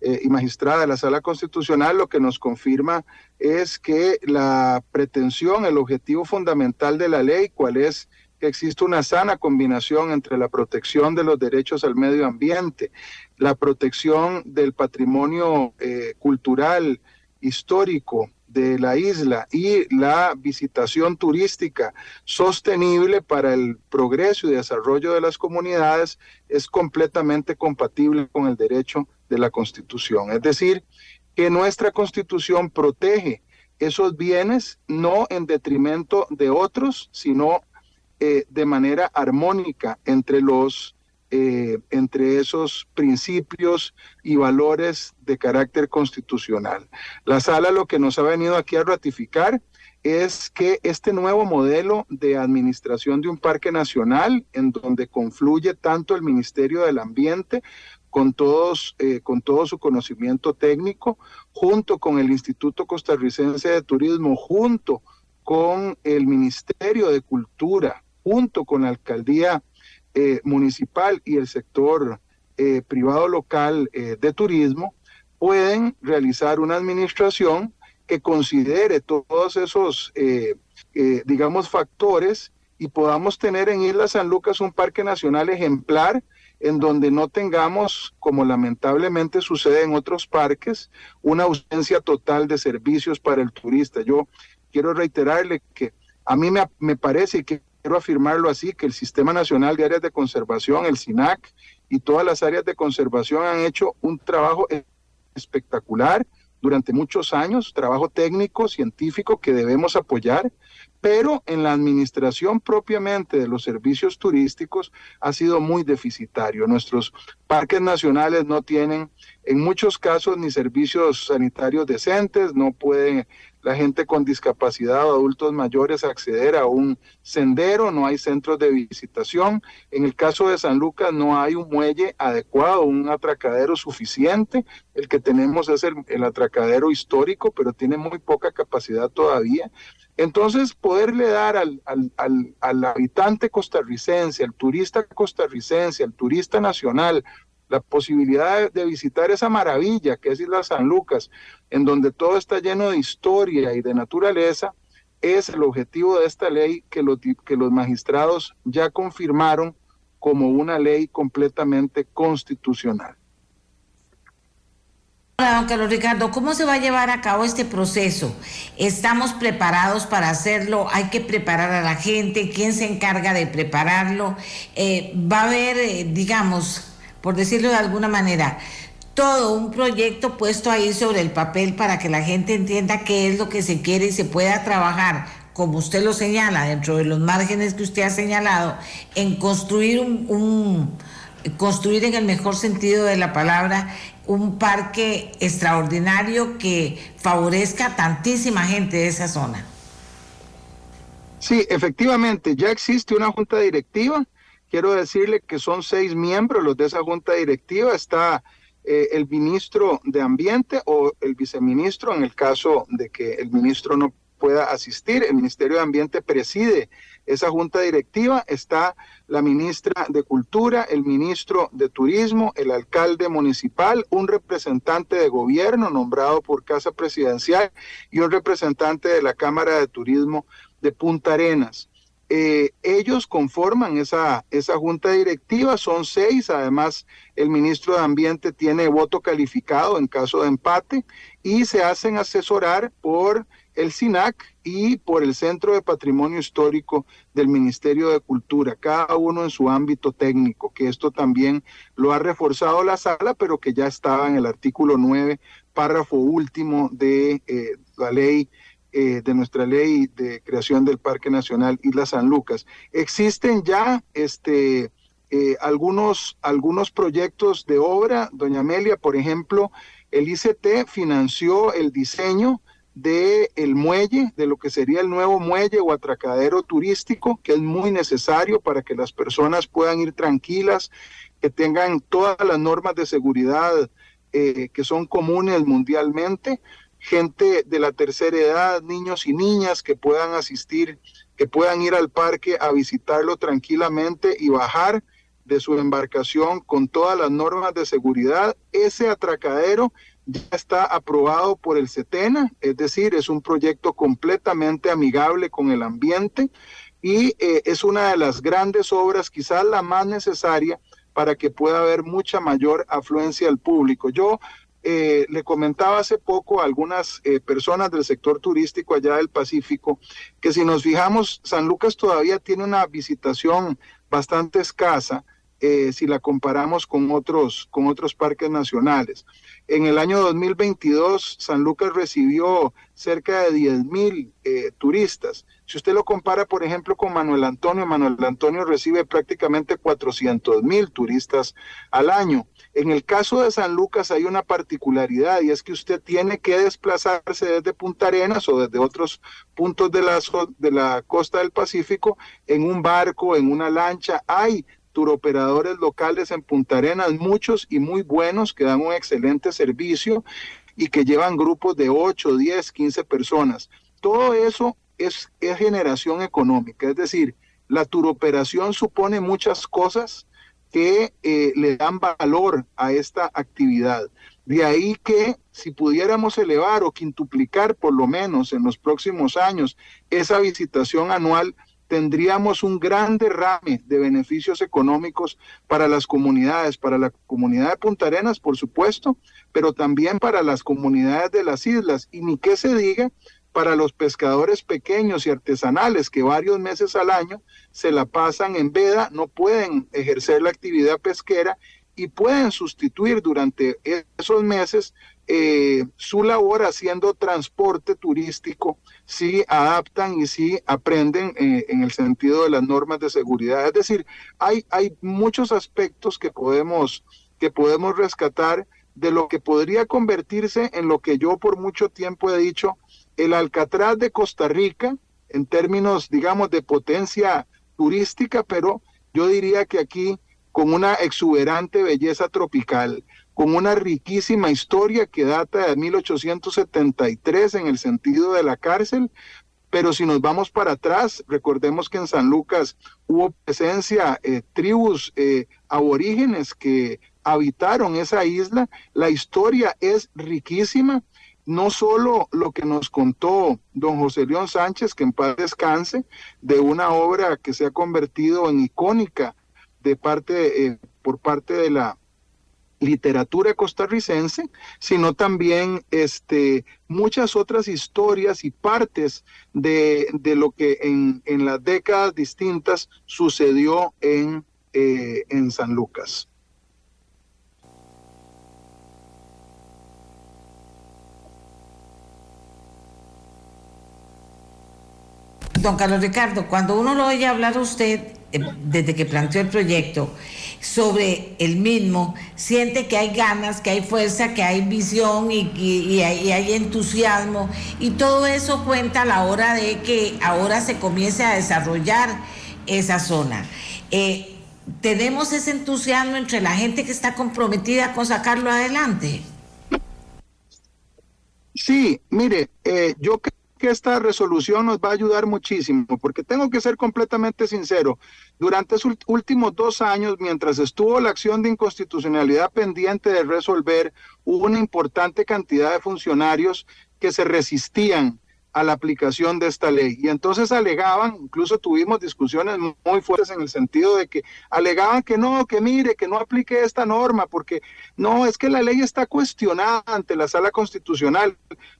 eh, y magistrada de la Sala Constitucional lo que nos confirma es que la pretensión, el objetivo fundamental de la ley, cuál es que existe una sana combinación entre la protección de los derechos al medio ambiente, la protección del patrimonio eh, cultural, histórico de la isla y la visitación turística sostenible para el progreso y desarrollo de las comunidades es completamente compatible con el derecho de la Constitución. Es decir, que nuestra Constitución protege esos bienes no en detrimento de otros, sino eh, de manera armónica entre los eh, entre esos principios y valores de carácter constitucional. La sala lo que nos ha venido aquí a ratificar es que este nuevo modelo de administración de un parque nacional, en donde confluye tanto el Ministerio del Ambiente con, todos, eh, con todo su conocimiento técnico, junto con el Instituto Costarricense de Turismo, junto con el Ministerio de Cultura, junto con la alcaldía eh, municipal y el sector eh, privado local eh, de turismo, pueden realizar una administración que considere todos esos, digamos, factores y podamos tener en Isla San Lucas un parque nacional ejemplar en donde no tengamos, como lamentablemente sucede en otros parques, una ausencia total de servicios para el turista. Yo quiero reiterarle que a mí me, me parece que quiero afirmarlo así, que el Sistema Nacional de Áreas de Conservación, el SINAC, y todas las áreas de conservación han hecho un trabajo espectacular durante muchos años, trabajo técnico, científico que debemos apoyar, pero en la administración propiamente de los servicios turísticos ha sido muy deficitario. Nuestros parques nacionales no tienen en muchos casos ni servicios sanitarios decentes, no pueden la gente con discapacidad o adultos mayores acceder a un sendero, no hay centros de visitación. En el caso de San Lucas no hay un muelle adecuado, un atracadero suficiente. El que tenemos es el, atracadero histórico, pero tiene muy poca capacidad todavía. Entonces, poderle dar al, al, al habitante costarricense, al turista costarricense, al turista nacional, la posibilidad de visitar esa maravilla que es Isla San Lucas, en donde todo está lleno de historia y de naturaleza, es el objetivo de esta ley que los, que los magistrados ya confirmaron como una ley completamente constitucional. Hola, don Carlos Ricardo, ¿cómo se va a llevar a cabo este proceso? ¿Estamos preparados para hacerlo? ¿Hay que preparar a la gente? ¿Quién se encarga de prepararlo? Eh, ¿Va a haber, eh, digamos, por decirlo de alguna manera, todo un proyecto puesto ahí sobre el papel para que la gente entienda qué es lo que se quiere y se pueda trabajar, como usted lo señala, dentro de los márgenes que usted ha señalado, en construir un, construir en el mejor sentido de la palabra un parque extraordinario que favorezca a tantísima gente de esa zona. Sí, efectivamente, ya existe una junta directiva. Quiero decirle que son seis miembros los de esa junta directiva. Está eh, el ministro de Ambiente o el viceministro en el caso de que el ministro no pueda asistir. El Ministerio de Ambiente preside esa junta directiva. Está la ministra de Cultura, el ministro de Turismo, el alcalde municipal, un representante de gobierno nombrado por Casa Presidencial y un representante de la Cámara de Turismo de Punta Arenas. Eh, ellos conforman esa, esa junta directiva, son seis, además el ministro de Ambiente tiene voto calificado en caso de empate y se hacen asesorar por el SINAC y por el Centro de Patrimonio Histórico del Ministerio de Cultura, cada uno en su ámbito técnico, que esto también lo ha reforzado la sala, pero que ya estaba en el artículo 9, párrafo último de eh, la ley eh, de nuestra ley de creación del Parque Nacional Isla San Lucas. Existen ya este, eh, algunos, algunos proyectos de obra, doña Amelia, por ejemplo, el ICT financió el diseño de el muelle, de lo que sería el nuevo muelle o atracadero turístico, que es muy necesario para que las personas puedan ir tranquilas, que tengan todas las normas de seguridad eh, que son comunes mundialmente gente de la tercera edad, niños y niñas que puedan asistir, que puedan ir al parque a visitarlo tranquilamente y bajar de su embarcación con todas las normas de seguridad. Ese atracadero ya está aprobado por el CETENA, es decir, es un proyecto completamente amigable con el ambiente y eh, es una de las grandes obras, quizás la más necesaria para que pueda haber mucha mayor afluencia al público. Yo eh, le comentaba hace poco a algunas eh, personas del sector turístico allá del Pacífico que si nos fijamos, San Lucas todavía tiene una visitación bastante escasa eh, si la comparamos con otros, con otros parques nacionales. En el año 2022, San Lucas recibió cerca de 10 mil turistas. Si usted lo compara, por ejemplo, con Manuel Antonio, Manuel Antonio recibe prácticamente 400 mil turistas al año. En el caso de San Lucas hay una particularidad y es que usted tiene que desplazarse desde Punta Arenas o desde otros puntos de la, de la costa del Pacífico en un barco, en una lancha. Hay turoperadores locales en Punta Arenas, muchos y muy buenos que dan un excelente servicio y que llevan grupos de 8, 10, 15 personas. Todo eso es, generación económica, es decir, la turoperación supone muchas cosas que eh, le dan valor a esta actividad. De ahí que si pudiéramos elevar o quintuplicar por lo menos en los próximos años esa visitación anual, tendríamos un gran derrame de beneficios económicos para las comunidades, para la comunidad de Punta Arenas, por supuesto, pero también para las comunidades de las islas. Y ni qué se diga para los pescadores pequeños y artesanales que varios meses al año se la pasan en veda, no pueden ejercer la actividad pesquera y pueden sustituir durante esos meses eh, su labor haciendo transporte turístico si adaptan y si aprenden eh, en el sentido de las normas de seguridad. Es decir, hay, hay muchos aspectos que podemos, que podemos rescatar de lo que podría convertirse en lo que yo por mucho tiempo he dicho, el Alcatraz de Costa Rica, en términos, digamos, de potencia turística, pero yo diría que aquí con una exuberante belleza tropical, con una riquísima historia que data de 1873 en el sentido de la cárcel, pero si nos vamos para atrás, recordemos que en San Lucas hubo presencia, eh, tribus eh, aborígenes que habitaron esa isla, la historia es riquísima, no solo lo que nos contó don José León Sánchez, que en paz descanse, de una obra que se ha convertido en icónica de parte, eh, por parte de la literatura costarricense, sino también este, muchas otras historias y partes de, lo que en, las décadas distintas sucedió en, eh, en San Lucas. Don Carlos Ricardo, cuando uno lo oye hablar a usted, eh, desde que planteó el proyecto, sobre el mismo, siente que hay ganas, que hay fuerza, que hay visión y, hay, entusiasmo. Y todo eso cuenta a la hora de que ahora se comience a desarrollar esa zona. Eh, ¿Tenemos ese entusiasmo entre la gente que está comprometida con sacarlo adelante? Sí, mire, eh, yo creo que esta resolución nos va a ayudar muchísimo, porque tengo que ser completamente sincero. Durante los últimos dos años, mientras estuvo la acción de inconstitucionalidad pendiente de resolver, hubo una importante cantidad de funcionarios que se resistían a la aplicación de esta ley. Y entonces alegaban, incluso tuvimos discusiones muy fuertes en el sentido de que alegaban que no, que mire, que no aplique esta norma, porque no, es que la ley está cuestionada ante la sala constitucional,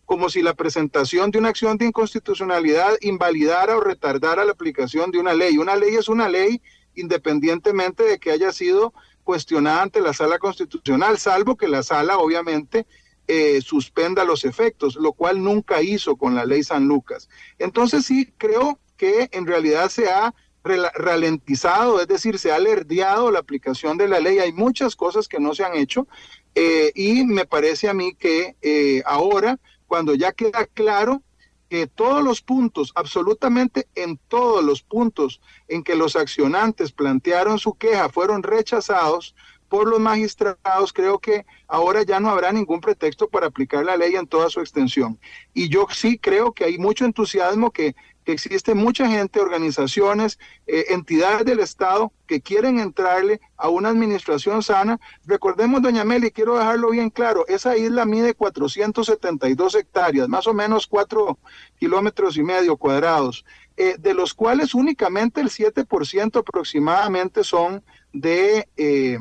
como si la presentación de una acción de inconstitucionalidad invalidara o retardara la aplicación de una ley. Una ley es una ley independientemente de que haya sido cuestionada ante la sala constitucional, salvo que la sala obviamente eh, suspenda los efectos, lo cual nunca hizo con la ley San Lucas. Entonces sí creo que en realidad se ha ralentizado, es decir, se ha alerdeado la aplicación de la ley. Hay muchas cosas que no se han hecho eh, y me parece a mí que eh, ahora, cuando ya queda claro que todos los puntos, absolutamente en todos los puntos en que los accionantes plantearon su queja fueron rechazados, por los magistrados, creo que ahora ya no habrá ningún pretexto para aplicar la ley en toda su extensión. Y yo sí creo que hay mucho entusiasmo, que, existe mucha gente, organizaciones, eh, entidades del Estado que quieren entrarle a una administración sana. Recordemos, doña Meli, quiero dejarlo bien claro, esa isla mide 472 hectáreas, más o menos 4 kilómetros y medio cuadrados, eh, de los cuales únicamente el 7% aproximadamente son de... Eh,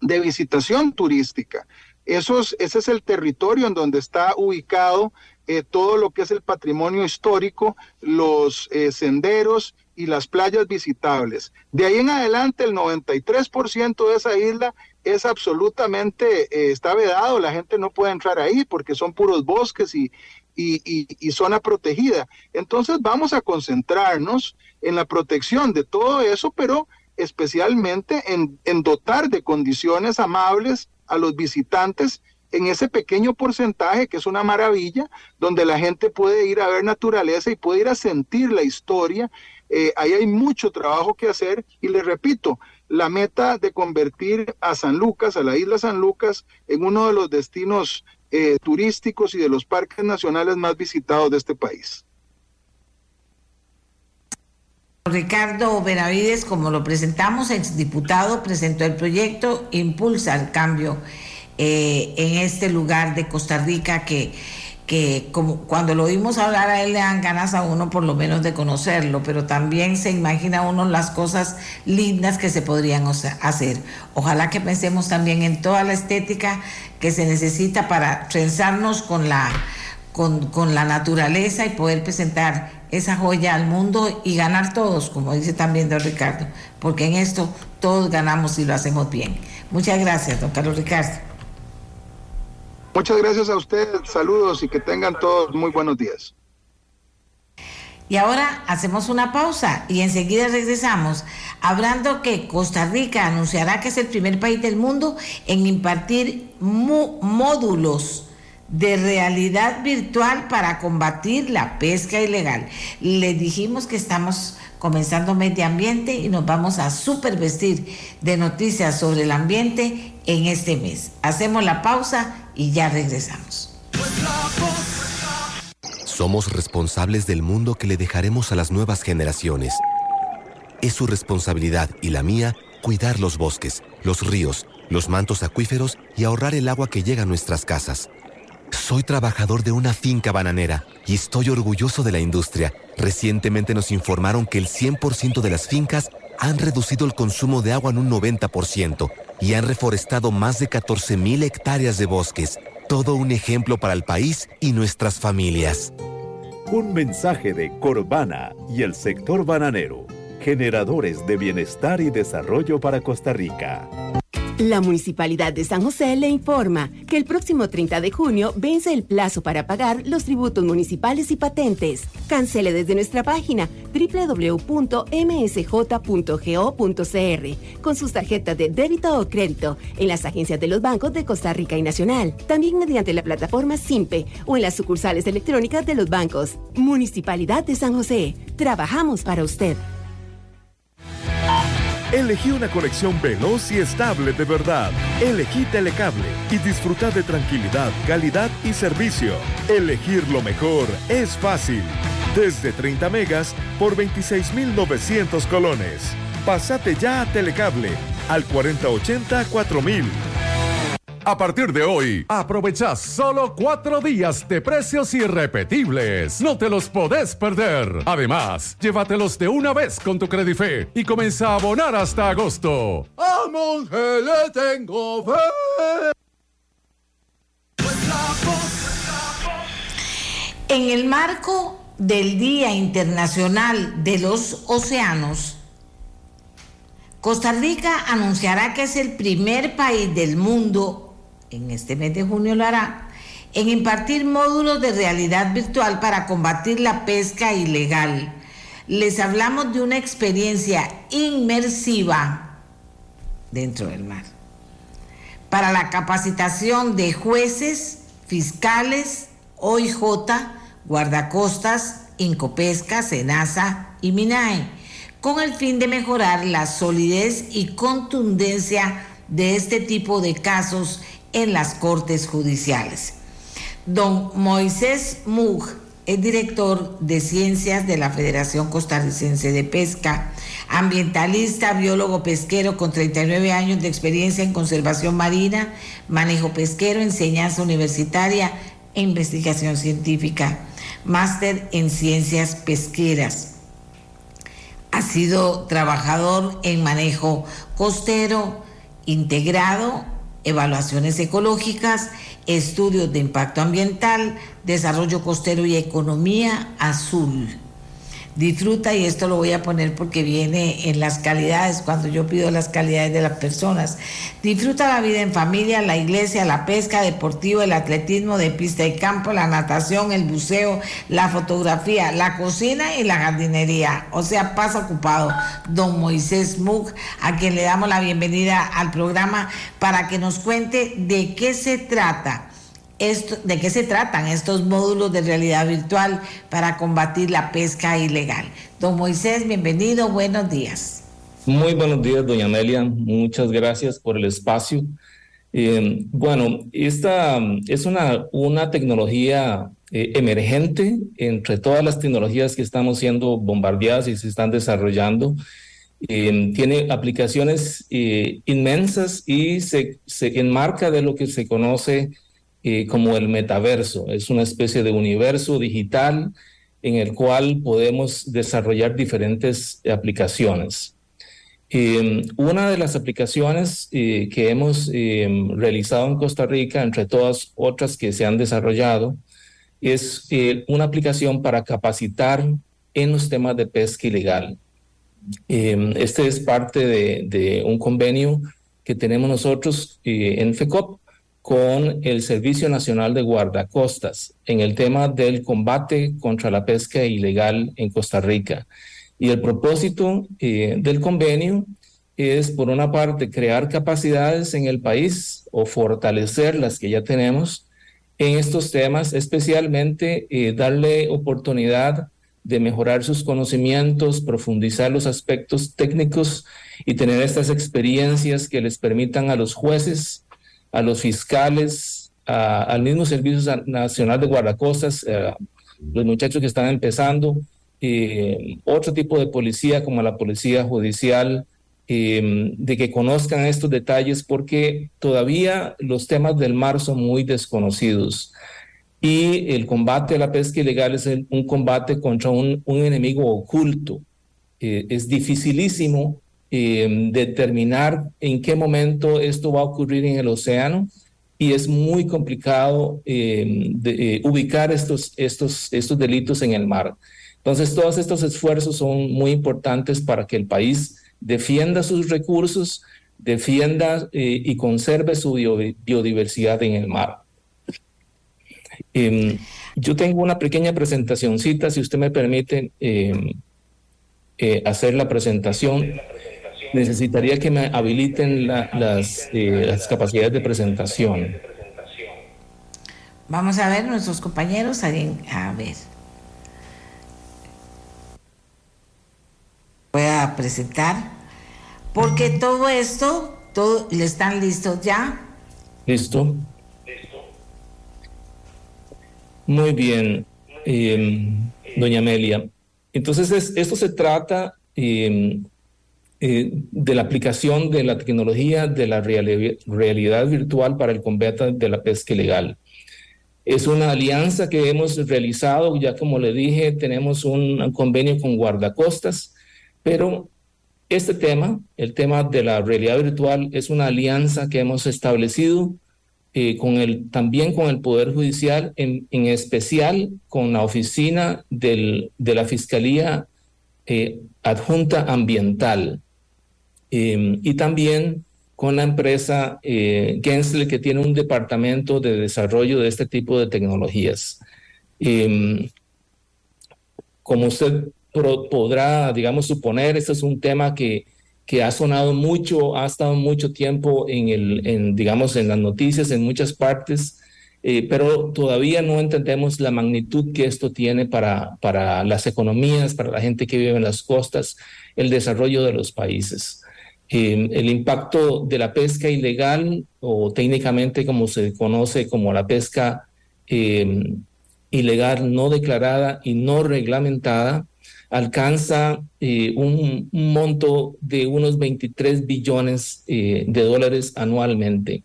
de visitación turística. Ese es el territorio en donde está ubicado eh, todo lo que es el patrimonio histórico, los eh, senderos y las playas visitables. De ahí en adelante, el 93% de esa isla es absolutamente, eh, está vedado, la gente no puede entrar ahí porque son puros bosques y, y, zona protegida. Entonces vamos a concentrarnos en la protección de todo eso, pero especialmente en, dotar de condiciones amables a los visitantes en ese pequeño porcentaje que es una maravilla, donde la gente puede ir a ver naturaleza y puede ir a sentir la historia. Eh, ahí hay mucho trabajo que hacer y les repito, la meta de convertir a San Lucas, a la isla San Lucas, en uno de los destinos eh, turísticos y de los parques nacionales más visitados de este país. Ricardo Benavides, como lo presentamos, exdiputado, presentó el proyecto Impulsa el Cambio eh, en este lugar de Costa Rica que, que como cuando lo oímos hablar a él le dan ganas a uno por lo menos de conocerlo, pero también se imagina uno las cosas lindas que se podrían hacer. Ojalá que pensemos también en toda la estética que se necesita para trenzarnos con la, con, con la naturaleza y poder presentar esa joya al mundo y ganar todos, como dice también don Ricardo, porque en esto todos ganamos y lo hacemos bien. Muchas gracias, don Carlos Ricardo. Muchas gracias a usted, saludos y que tengan todos muy buenos días. Y ahora hacemos una pausa y enseguida regresamos, hablando que Costa Rica anunciará que es el primer país del mundo en impartir módulos de realidad virtual para combatir la pesca ilegal. Les dijimos que estamos comenzando medio ambiente y nos vamos a supervestir de noticias sobre el ambiente en este mes. Hacemos la pausa y ya regresamos. Somos responsables del mundo que le dejaremos a las nuevas generaciones. Es su responsabilidad y la mía cuidar los bosques, los ríos, los mantos acuíferos y ahorrar el agua que llega a nuestras casas. Soy trabajador de una finca bananera y estoy orgulloso de la industria. Recientemente nos informaron que el 100% de las fincas han reducido el consumo de agua en un 90% y han reforestado más de 14.000 hectáreas de bosques. Todo un ejemplo para el país y nuestras familias. Un mensaje de Corbana y el sector bananero, generadores de bienestar y desarrollo para Costa Rica. La Municipalidad de San José le informa que el próximo 30 de junio vence el plazo para pagar los tributos municipales y patentes. Cancele desde nuestra página www.msj.go.cr con sus tarjetas de débito o crédito en las agencias de los bancos de Costa Rica y Nacional, también mediante la plataforma SIMPE o en las sucursales electrónicas de los bancos. Municipalidad de San José, trabajamos para usted. Elegí una conexión veloz y estable de verdad. Elegí Telecable y disfruta de tranquilidad, calidad y servicio. Elegir lo mejor es fácil. Desde 30 megas por 26,900 colones. Pásate ya a Telecable al 4080 4000. A partir de hoy, aprovecha solo cuatro días de precios irrepetibles. No te los podés perder. Además, llévatelos de una vez con tu Credife y comienza a abonar hasta agosto. A monje le tengo fe. En el marco del Día Internacional de los Océanos, Costa Rica anunciará que es el primer país del mundo en este mes de junio lo hará, en impartir módulos de realidad virtual para combatir la pesca ilegal. Les hablamos de una experiencia inmersiva dentro del mar. Para la capacitación de jueces, fiscales, OIJ, guardacostas, Incopesca, Senasa y MINAE, con el fin de mejorar la solidez y contundencia de este tipo de casos en las Cortes Judiciales. Don Moisés Mug es director de Ciencias de la Federación Costarricense de Pesca, ambientalista, biólogo pesquero con 39 años de experiencia en conservación marina, manejo pesquero, enseñanza universitaria e investigación científica, máster en ciencias pesqueras. Ha sido trabajador en manejo costero integrado evaluaciones ecológicas, estudios de impacto ambiental, desarrollo costero y economía azul. Disfruta, y esto lo voy a poner porque viene en las calidades, cuando yo pido las calidades de las personas. Disfruta la vida en familia, la iglesia, la pesca deportiva, el atletismo de pista y campo, la natación, el buceo, la fotografía, la cocina y la jardinería. O sea, pasa ocupado. Don Moisés Mug, a quien le damos la bienvenida al programa para que nos cuente de qué se trata ¿De qué se tratan estos módulos de realidad virtual para combatir la pesca ilegal? Don Moisés, bienvenido, buenos días. Muy buenos días, doña Amelia. Muchas gracias por el espacio. Eh, bueno, esta es una, una tecnología eh, emergente entre todas las tecnologías que estamos siendo bombardeadas y se están desarrollando. Eh, tiene aplicaciones inmensas y se enmarca de lo que se conoce eh, como el metaverso. Es una especie de universo digital en el cual podemos desarrollar diferentes aplicaciones. Em, una de las aplicaciones eh, que hemos em, realizado en Costa Rica, entre todas otras que se han desarrollado, es eh, una aplicación para capacitar en los temas de pesca ilegal. Este es parte de, un convenio que tenemos nosotros en FECOP con el Servicio Nacional de Guardacostas en el tema del combate contra la pesca ilegal en Costa Rica. Y el propósito eh, del convenio es, por una parte, crear capacidades en el país o fortalecer las que ya tenemos en estos temas, especialmente eh, darle oportunidad de mejorar sus conocimientos, profundizar los aspectos técnicos y tener estas experiencias que les permitan a los jueces a los fiscales, al mismo Servicio Nacional de Guardacostas, eh, los muchachos que están empezando, eh, otro tipo de policía como la policía judicial, eh, de que conozcan estos detalles porque todavía los temas del mar son muy desconocidos. Y el combate a la pesca ilegal es un combate contra un, un enemigo oculto. es dificilísimo eh, determinar en qué momento esto va a ocurrir en el océano y es muy complicado eh, eh, ubicar estos, estos, estos delitos en el mar. Entonces, todos estos esfuerzos son muy importantes para que el país defienda sus recursos, defienda eh, y conserve su biodiversidad en el mar. Em, yo tengo una pequeña presentacióncita, si usted me permite em, eh, hacer la presentación. Necesitaría que me habiliten las, eh, las capacidades de presentación. Vamos a ver nuestros compañeros, a ver. Voy a presentar, porque todo esto, todo, ¿están listos ya? Listo. Muy bien, em, doña Amelia. Entonces, esto se trata em, eh, de la aplicación de la tecnología de la realidad virtual para el combate de la pesca ilegal. Es una alianza que hemos realizado, ya como le dije, tenemos un convenio con guardacostas, pero este tema, el tema de la realidad virtual, es una alianza que hemos establecido eh, con el, también con el Poder Judicial, en, en especial con la oficina del, de la Fiscalía eh, Adjunta Ambiental em, y también con la empresa eh, Gensler, que tiene un departamento de desarrollo de este tipo de tecnologías. Em, como usted podrá, digamos, suponer, este es un tema que que ha sonado mucho, ha estado mucho tiempo en, el, digamos, en las noticias en muchas partes, eh, pero todavía no entendemos la magnitud que esto tiene para, para las economías, para la gente que vive en las costas, el desarrollo de los países. Eh, el impacto de la pesca ilegal, o técnicamente como se conoce como la pesca eh, ilegal no declarada y no reglamentada, alcanza eh, un, monto de unos 23 billones eh, de dólares anualmente.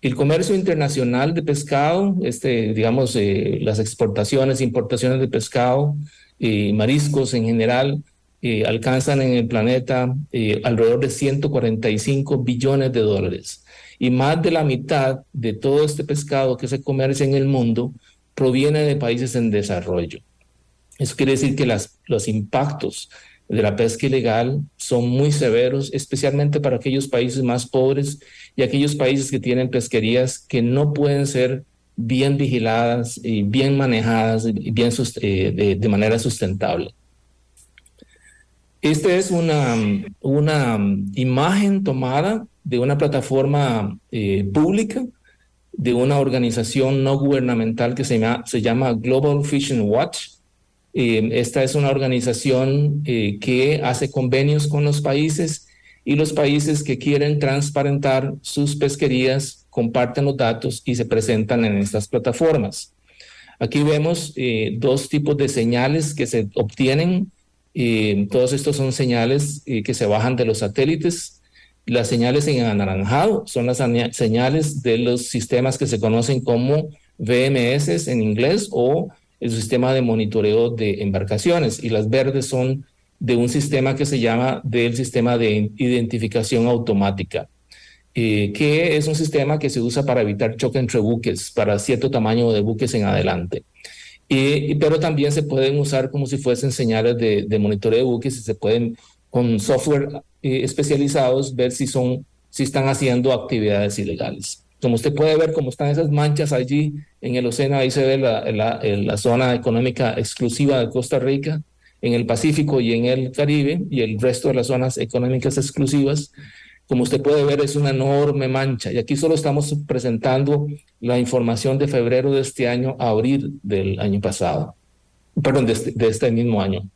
El comercio internacional de pescado, este, digamos, eh, las exportaciones importaciones de pescado, mariscos en general, alcanzan en el planeta alrededor de 145 billones de dólares. Y más de la mitad de todo este pescado que se comercia en el mundo proviene de países en desarrollo. Eso quiere decir que las, los impactos de la pesca ilegal son muy severos, especialmente para aquellos países más pobres y aquellos países que tienen pesquerías que no pueden ser bien vigiladas y bien manejadas y bien eh, de, manera sustentable. Esta es una, una imagen tomada de una plataforma eh, pública de una organización no gubernamental que se llama, se llama Global Fishing Watch eh, esta es una organización eh, que hace convenios con los países y los países que quieren transparentar sus pesquerías comparten los datos y se presentan en estas plataformas. Aquí vemos dos tipos de señales que se obtienen. Todos estos son señales que se bajan de los satélites. Las señales en anaranjado son las señales de los sistemas que se conocen como VMS en inglés o el sistema de monitoreo de embarcaciones y las verdes son de un sistema que se llama del sistema de identificación automática, eh, que es un sistema que se usa para evitar choque entre buques, para cierto tamaño de buques en adelante. Pero también se pueden usar como si fuesen señales de, monitoreo de buques y se pueden con software eh, especializados ver si son si están haciendo actividades ilegales. Como usted puede ver, como están esas manchas allí en el océano, ahí se ve la, la, zona económica exclusiva de Costa Rica, en el Pacífico y en el Caribe, y el resto de las zonas económicas exclusivas. Como usted puede ver, es una enorme mancha. Y aquí solo estamos presentando la información de febrero de este año a abril del año pasado, perdón, este, de este mismo año.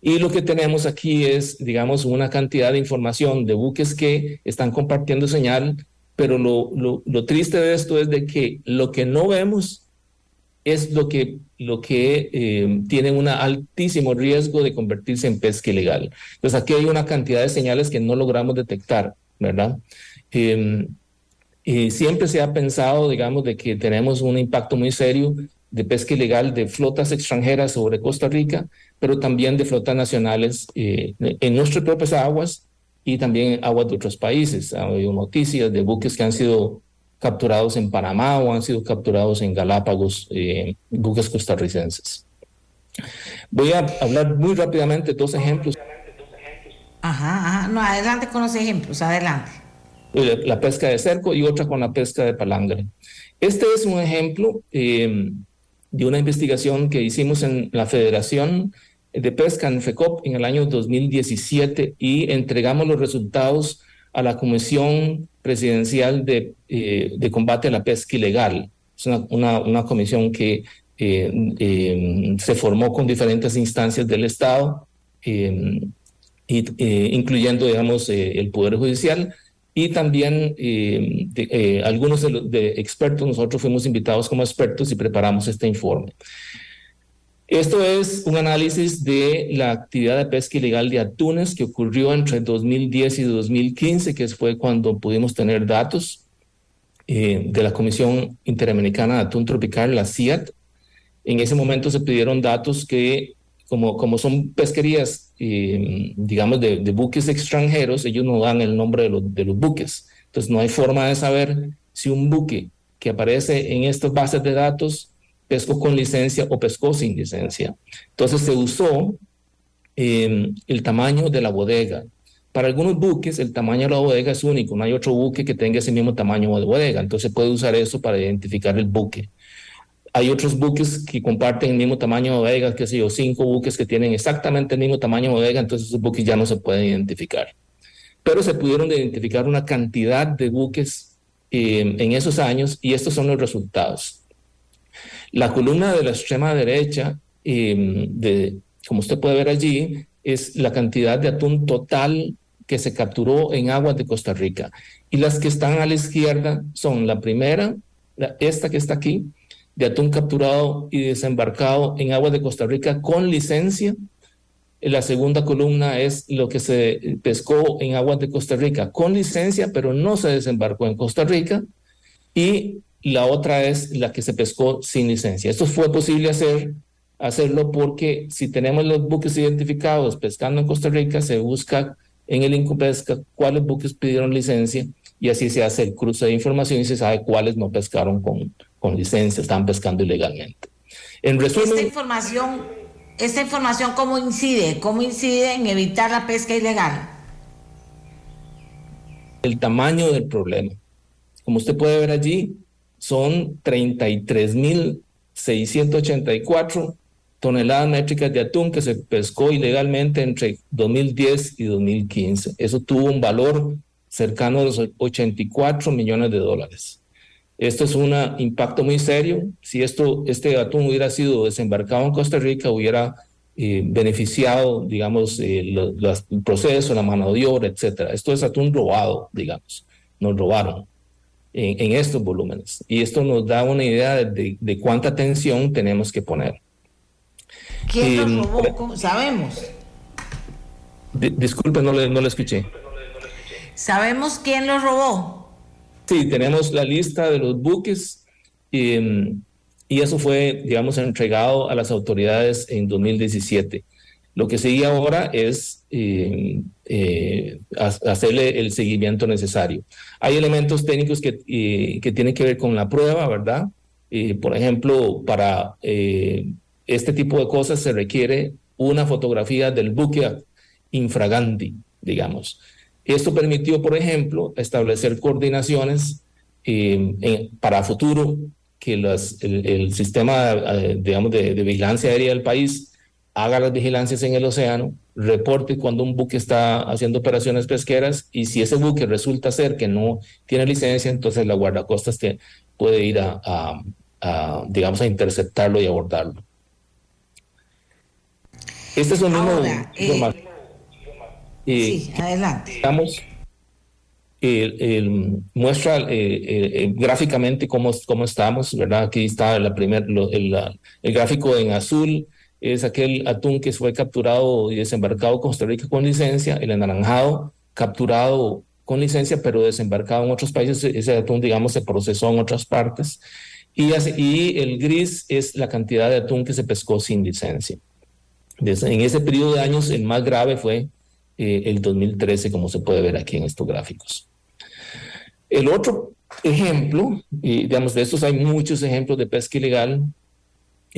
Y lo que tenemos aquí es, digamos, una cantidad de información de buques que están compartiendo señal pero lo, lo, triste de esto es de que lo que no vemos es lo que, lo que eh, tiene un altísimo riesgo de convertirse en pesca ilegal. Entonces aquí hay una cantidad de señales que no logramos detectar, ¿verdad? Em, y siempre se ha pensado, digamos, de que tenemos un impacto muy serio de pesca ilegal de flotas extranjeras sobre Costa Rica, pero también de flotas nacionales eh, en nuestras propias aguas y también aguas de otros países. Ha habido noticias de buques que han sido capturados en Panamá o han sido capturados en Galápagos, eh, buques costarricenses. Voy a hablar muy rápidamente dos ejemplos. Ajá, ajá. No, adelante con los ejemplos, adelante. Eh, la pesca de cerco y otra con la pesca de palangre. Este es un ejemplo eh, de una investigación que hicimos en la Federación de Pesca en FECOP en el año 2017 y entregamos los resultados a la Comisión Presidencial de, eh, de Combate a la Pesca Ilegal. Es una, una, comisión que eh, eh, se formó con diferentes instancias del Estado, y, incluyendo, digamos, el Poder Judicial y también algunos de expertos. Nosotros fuimos invitados como expertos y preparamos este informe. Esto es un análisis de la actividad de pesca ilegal de atunes que ocurrió entre 2010 y 2015, que fue cuando pudimos tener datos eh, de la Comisión Interamericana de Atún Tropical, la CIAT. En ese momento se pidieron datos que, como, como son pesquerías, eh, digamos, de, buques extranjeros, ellos no dan el nombre de los, de los buques. Entonces no hay forma de saber si un buque que aparece en estas bases de datos pescó con licencia o pescó sin licencia. Entonces se usó em, el tamaño de la bodega. Para algunos buques el tamaño de la bodega es único, no hay otro buque que tenga ese mismo tamaño de bodega, entonces puede usar eso para identificar el buque. Hay otros buques que comparten el mismo tamaño de bodega, que sé yo, cinco buques que tienen exactamente el mismo tamaño de bodega, entonces esos buques ya no se pueden identificar. Pero se pudieron identificar una cantidad de buques em, en esos años y estos son los resultados. La columna de la extrema derecha, em, de, como usted puede ver allí, es la cantidad de atún total que se capturó en aguas de Costa Rica. Y las que están a la izquierda son la primera, esta que está aquí, de atún capturado y desembarcado en aguas de Costa Rica con licencia. La segunda columna es lo que se pescó en aguas de Costa Rica con licencia, pero no se desembarcó en Costa Rica. Y la otra es la que se pescó sin licencia. Esto fue posible hacer, hacerlo porque si tenemos los buques identificados pescando en Costa Rica, se busca en el Incopesca cuáles buques pidieron licencia y así se hace el cruce de información y se sabe cuáles no pescaron con, con licencia, están pescando ilegalmente. En resumen, esta información, esta información cómo incide, cómo incide en evitar la pesca ilegal. El tamaño del problema. Como usted puede ver allí, son 33.684 toneladas métricas de atún que se pescó ilegalmente entre 2010 y 2015. Eso tuvo un valor cercano a los 84 millones de dólares. Esto es un impacto muy serio. Si esto, este atún hubiera sido desembarcado en Costa Rica, hubiera eh, beneficiado, digamos, eh, el proceso, la mano de obra, etcétera. Esto es atún robado, digamos. Nos robaron en, estos volúmenes. Y esto nos da una idea de, cuánta atención tenemos que poner. ¿Quién los em, robó? Sabemos. disculpe, no le, no le escuché. ¿Sabemos quién los robó? Sí, tenemos la lista de los buques em, y eso fue, digamos, entregado a las autoridades en 2017. Lo que sigue ahora es eh, eh, hacerle el seguimiento necesario. Hay elementos técnicos que, eh, que tienen que ver con la prueba, ¿verdad? por ejemplo, para este tipo de cosas se requiere una fotografía del buque infraganti, digamos. Esto permitió, por ejemplo, establecer coordinaciones para futuro que el, sistema, digamos, de, de vigilancia aérea del país haga las vigilancias en el océano, reporte cuando un buque está haciendo operaciones pesqueras y si ese buque resulta ser que no tiene licencia, entonces la guardacostas puede ir a, digamos, a interceptarlo y abordarlo. Este es un número eh, sí, adelante. Estamos, muestra gráficamente cómo, cómo estamos, ¿verdad? Aquí está la primer, el gráfico en azul, es aquel atún que fue capturado y desembarcado en Costa Rica con licencia, el anaranjado capturado con licencia, pero desembarcado en otros países, ese atún, digamos, se procesó en otras partes. Y, y el gris es la cantidad de atún que se pescó sin licencia. en ese periodo de años, el más grave fue eh, el 2013, como se puede ver aquí en estos gráficos. El otro ejemplo, y digamos, de estos hay muchos ejemplos de pesca ilegal,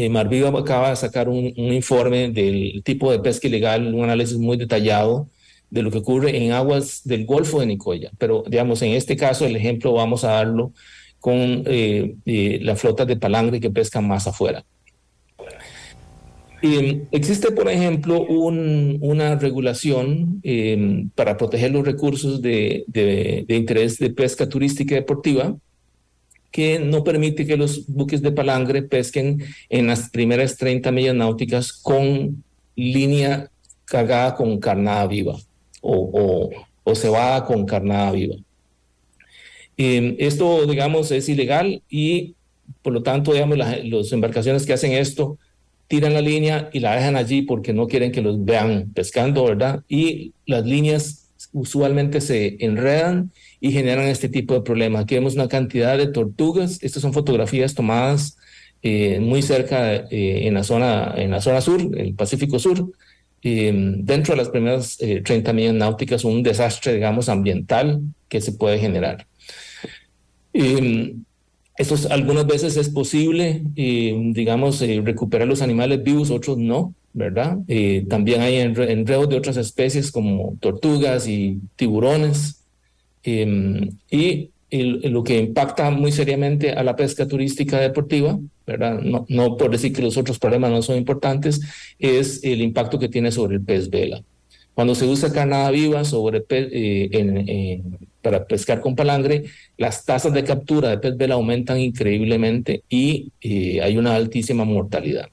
eh, acaba de sacar un, informe del tipo de pesca ilegal, un análisis muy detallado de lo que ocurre en aguas del Golfo de Nicoya. Pero, digamos, en este caso, el ejemplo vamos a darlo con eh, eh, las flotas de palangre que pescan más afuera. Eh, existe, por ejemplo, una regulación para proteger los recursos de, de, interés de pesca turística y deportiva que no permite que los buques de palangre pesquen en las primeras 30 millas náuticas con línea cargada con carnada viva o, o, cebada con carnada viva. Eh, esto, digamos, es ilegal y por lo tanto, digamos, las embarcaciones que hacen esto tiran la línea y la dejan allí porque no quieren que los vean pescando, ¿verdad? Y las líneas usualmente se enredan y generan este tipo de problemas. Aquí vemos una cantidad de tortugas. Estas son fotografías tomadas eh, muy cerca eh, en, la zona, en la zona sur, el Pacífico Sur, dentro de las primeras 30 eh, millas náuticas, un desastre, digamos, ambiental que se puede generar. algunas veces es posible, digamos, eh, recuperar los animales vivos, otros no, ¿verdad? Eh, también hay enredos de otras especies como tortugas y tiburones. Y lo que impacta muy seriamente a la pesca turística deportiva, ¿verdad? No, no, por decir que los otros problemas no son importantes, es el impacto que tiene sobre el pez vela. Cuando se usa carnada viva sobre eh, para pescar con palangre, las tasas de captura de pez vela aumentan increíblemente y eh, hay una altísima mortalidad.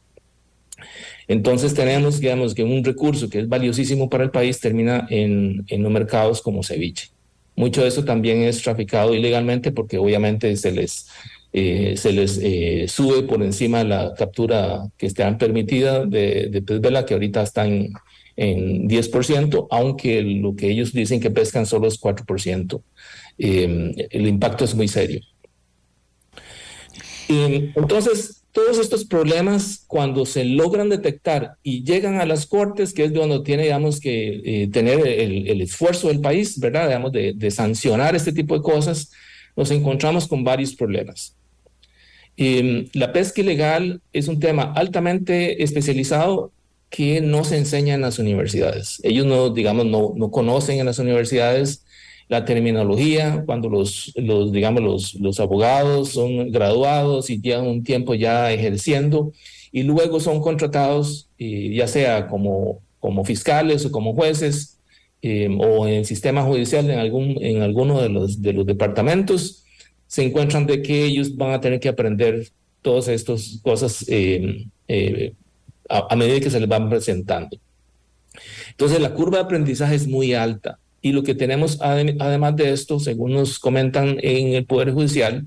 Entonces tenemos, digamos, que un recurso que es valiosísimo para el país termina en, en los mercados como ceviche. Mucho de eso también es traficado ilegalmente porque obviamente se les, eh, se les eh, sube por encima la captura que está permitida de, de pez que ahorita está en, en 10%, aunque lo que ellos dicen que pescan solo es 4%. Eh, el impacto es muy serio. entonces, todos estos problemas, cuando se logran detectar y llegan a las cortes, que es donde tiene, digamos, que eh, tener el, esfuerzo del país, ¿verdad? Digamos, de, sancionar este tipo de cosas, nos encontramos con varios problemas. Em, la pesca ilegal es un tema altamente especializado que no se enseña en las universidades. Ellos no, digamos, no, no conocen en las universidades la terminología, cuando los, digamos, los, los abogados son graduados y llevan un tiempo ya ejerciendo y luego son contratados, ya sea como, como fiscales o como jueces eh, o en el sistema judicial en, algún, en alguno de los, de los departamentos, se encuentran de que ellos van a tener que aprender todas estas cosas eh, eh, a medida que se les van presentando. Entonces la curva de aprendizaje es muy alta y lo que tenemos además de esto, según nos comentan en el Poder Judicial,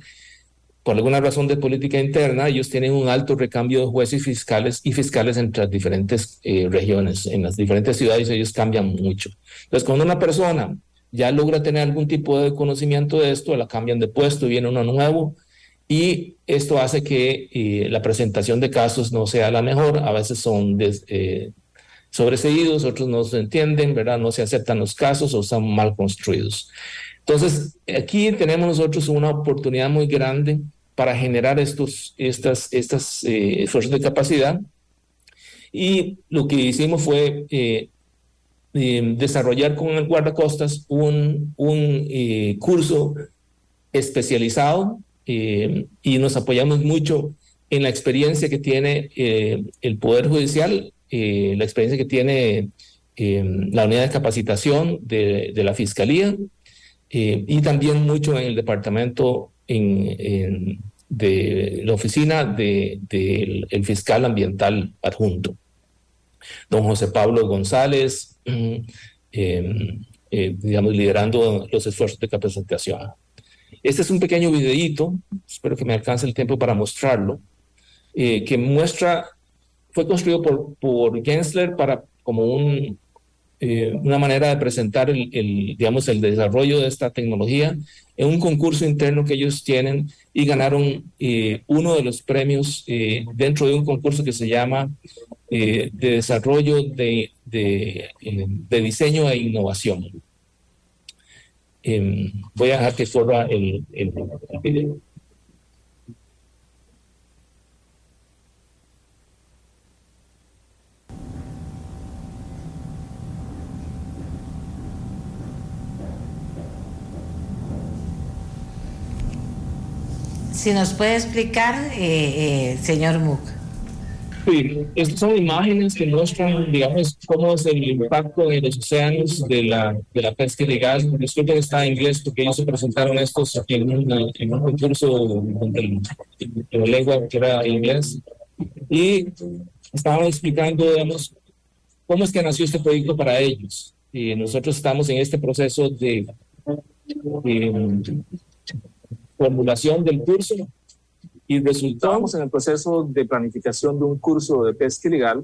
por alguna razón de política interna, ellos tienen un alto recambio de jueces fiscales y fiscales entre las diferentes eh, regiones. En las diferentes ciudades ellos cambian mucho. Entonces, cuando una persona ya logra tener algún tipo de conocimiento de esto, la cambian de puesto, viene uno nuevo, y esto hace que eh, la presentación de casos no sea la mejor. A veces son eh, sobreseídos, otros no se entienden, ¿verdad? No se aceptan los casos o están mal construidos. Entonces, aquí tenemos nosotros una oportunidad muy grande para generar estos estas, estas, eh, esfuerzos de capacidad. Y lo que hicimos fue eh, eh, desarrollar con el guardacostas un, un curso especializado y nos apoyamos mucho en la experiencia que tiene el Poder Judicial eh, la experiencia que tiene eh, la unidad de capacitación de, la Fiscalía eh, y también mucho en el departamento de la oficina del de, fiscal ambiental adjunto. Don José Pablo González, digamos, liderando los esfuerzos de capacitación. Este es un pequeño videíto, espero que me alcance el tiempo para mostrarlo, que muestra fue construido por, por Gensler para como eh, una manera de presentar el, digamos, el desarrollo de esta tecnología en un concurso interno que ellos tienen y ganaron eh, uno de los premios eh, dentro de un concurso que se llama de desarrollo de, diseño e innovación. Em, voy a dejar que corra el, el video. Si nos puede explicar, eh, eh, señor Muc. Sí, estas son imágenes que muestran, digamos, cómo es el impacto en los océanos de la, de la pesca ilegal. Disculpen, está en inglés porque ellos se presentaron estos en, un, en un concurso de lengua que era inglés. Y estaban explicando, digamos, cómo es que nació este proyecto para ellos. Y nosotros estamos en este proceso de, de formulación del curso y resultamos en el proceso de planificación de un curso de pesca ilegal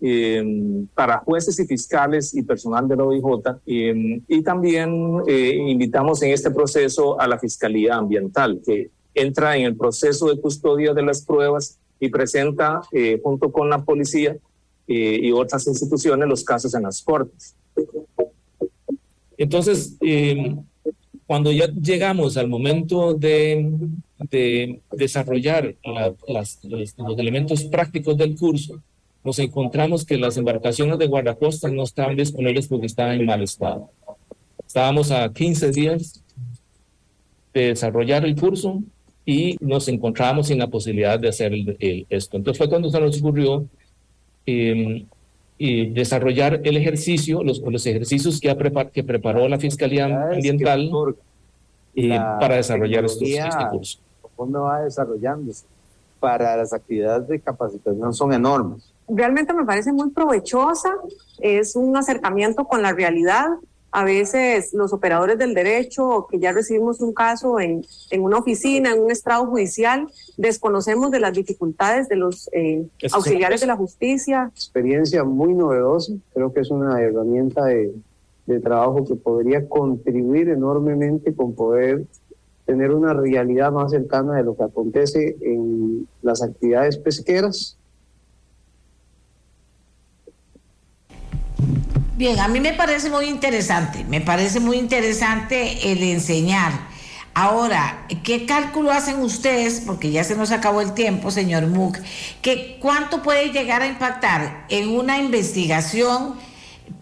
em, para jueces y fiscales y personal de la OIJ em, y también eh, invitamos en este proceso a la Fiscalía Ambiental que entra en el proceso de custodia de las pruebas y presenta eh, junto con la policía eh, y otras instituciones los casos en las cortes. Entonces, em, cuando ya llegamos al momento de de desarrollar los, elementos prácticos del curso, nos encontramos que las embarcaciones de guardacostas no estaban disponibles porque estaban en mal estado. Estábamos a 15 días de desarrollar el curso y nos encontrábamos sin la posibilidad de hacer esto. Entonces fue cuando se nos ocurrió em, desarrollar el ejercicio, los, los ejercicios que, que preparó la Fiscalía Ambiental eh, para desarrollar estos, este curso cómo va desarrollándose para las actividades de capacitación son enormes. Realmente me parece muy provechosa, es un acercamiento con la realidad. A veces los operadores del derecho, que ya recibimos un caso en, en una oficina, en un estrado judicial, desconocemos de las dificultades de los eh, auxiliares de la justicia. Experiencia muy novedosa, creo que es una herramienta de, de trabajo que podría contribuir enormemente con poder tener una realidad más cercana de lo que acontece en las actividades pesqueras. Bien, a mí me parece muy interesante, me parece muy interesante el enseñar. Ahora, ¿qué cálculo hacen ustedes? Porque ya se nos acabó el tiempo, señor Muck. ¿qué, ¿Cuánto puede llegar a impactar en una investigación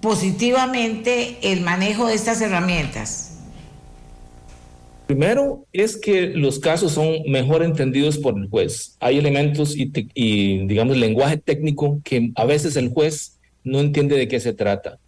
positivamente el manejo de estas herramientas? Primero es que los casos son mejor entendidos por el juez. Hay elementos y, y, digamos, lenguaje técnico que a veces el juez no entiende de qué se trata.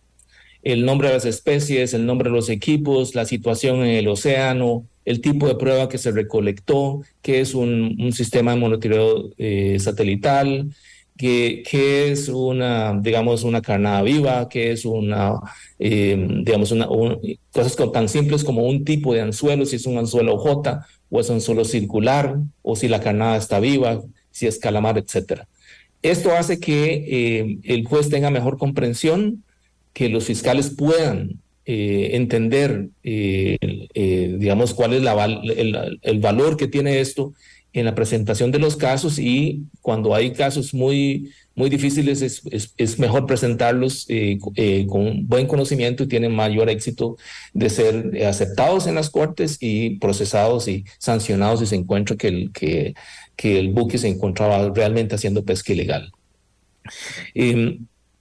El nombre de las especies, el nombre de los equipos, la situación en el océano, el tipo de prueba que se recolectó, que es un, sistema de monitoreo eh, satelital, que, es una, digamos, una carnada viva, que es una, eh, digamos, cosas tan simples como un tipo de anzuelo, si es un anzuelo J o es un anzuelo circular, o si la carnada está viva, si es calamar, etc. Esto hace que eh, el juez tenga mejor comprensión, que los fiscales puedan eh, entender, digamos, cuál es la, el, el valor que tiene esto en la presentación de los casos y cuando hay casos muy, muy difíciles es, es, mejor presentarlos eh, eh, con buen conocimiento y tienen mayor éxito de ser aceptados en las cortes y procesados y sancionados si se encuentra que el, que, que el buque se encontraba realmente haciendo pesca ilegal.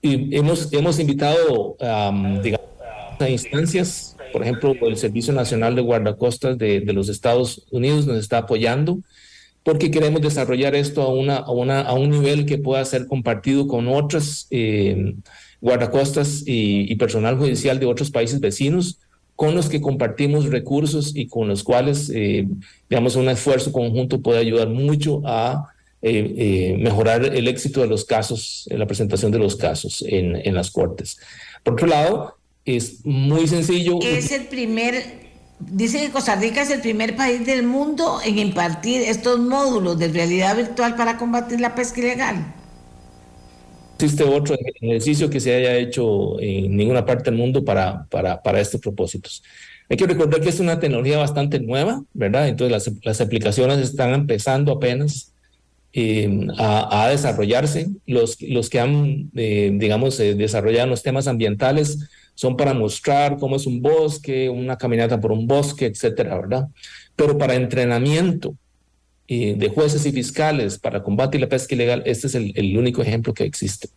Y hemos, hemos invitado digamos, a instancias, por ejemplo, el Servicio Nacional de Guardacostas de, de los Estados Unidos nos está apoyando porque queremos desarrollar esto a, una, a, una, a un nivel que pueda ser compartido con otras eh, guardacostas y, personal judicial de otros países vecinos con los que compartimos recursos y con los cuales, eh, digamos, un esfuerzo conjunto puede ayudar mucho a eh, eh, mejorar el éxito de los casos, la presentación de los casos en, en las cortes. Por otro lado, es muy sencillo. Es el primer Dice que Costa Rica es el primer país del mundo en impartir estos módulos de realidad virtual para combatir la pesca ilegal. Existe otro ejercicio que se haya hecho en ninguna parte del mundo para, para, para estos propósitos. Hay que recordar que es una tecnología bastante nueva, ¿verdad? Entonces las, las aplicaciones están empezando apenas eh, a, desarrollarse. Los, los que han, eh, digamos, eh, desarrollado los temas ambientales son para mostrar cómo es un bosque, una caminata por un bosque, etcétera, ¿verdad? Pero para entrenamiento eh, de jueces y fiscales para combatir la pesca ilegal, este es el, único ejemplo que existe.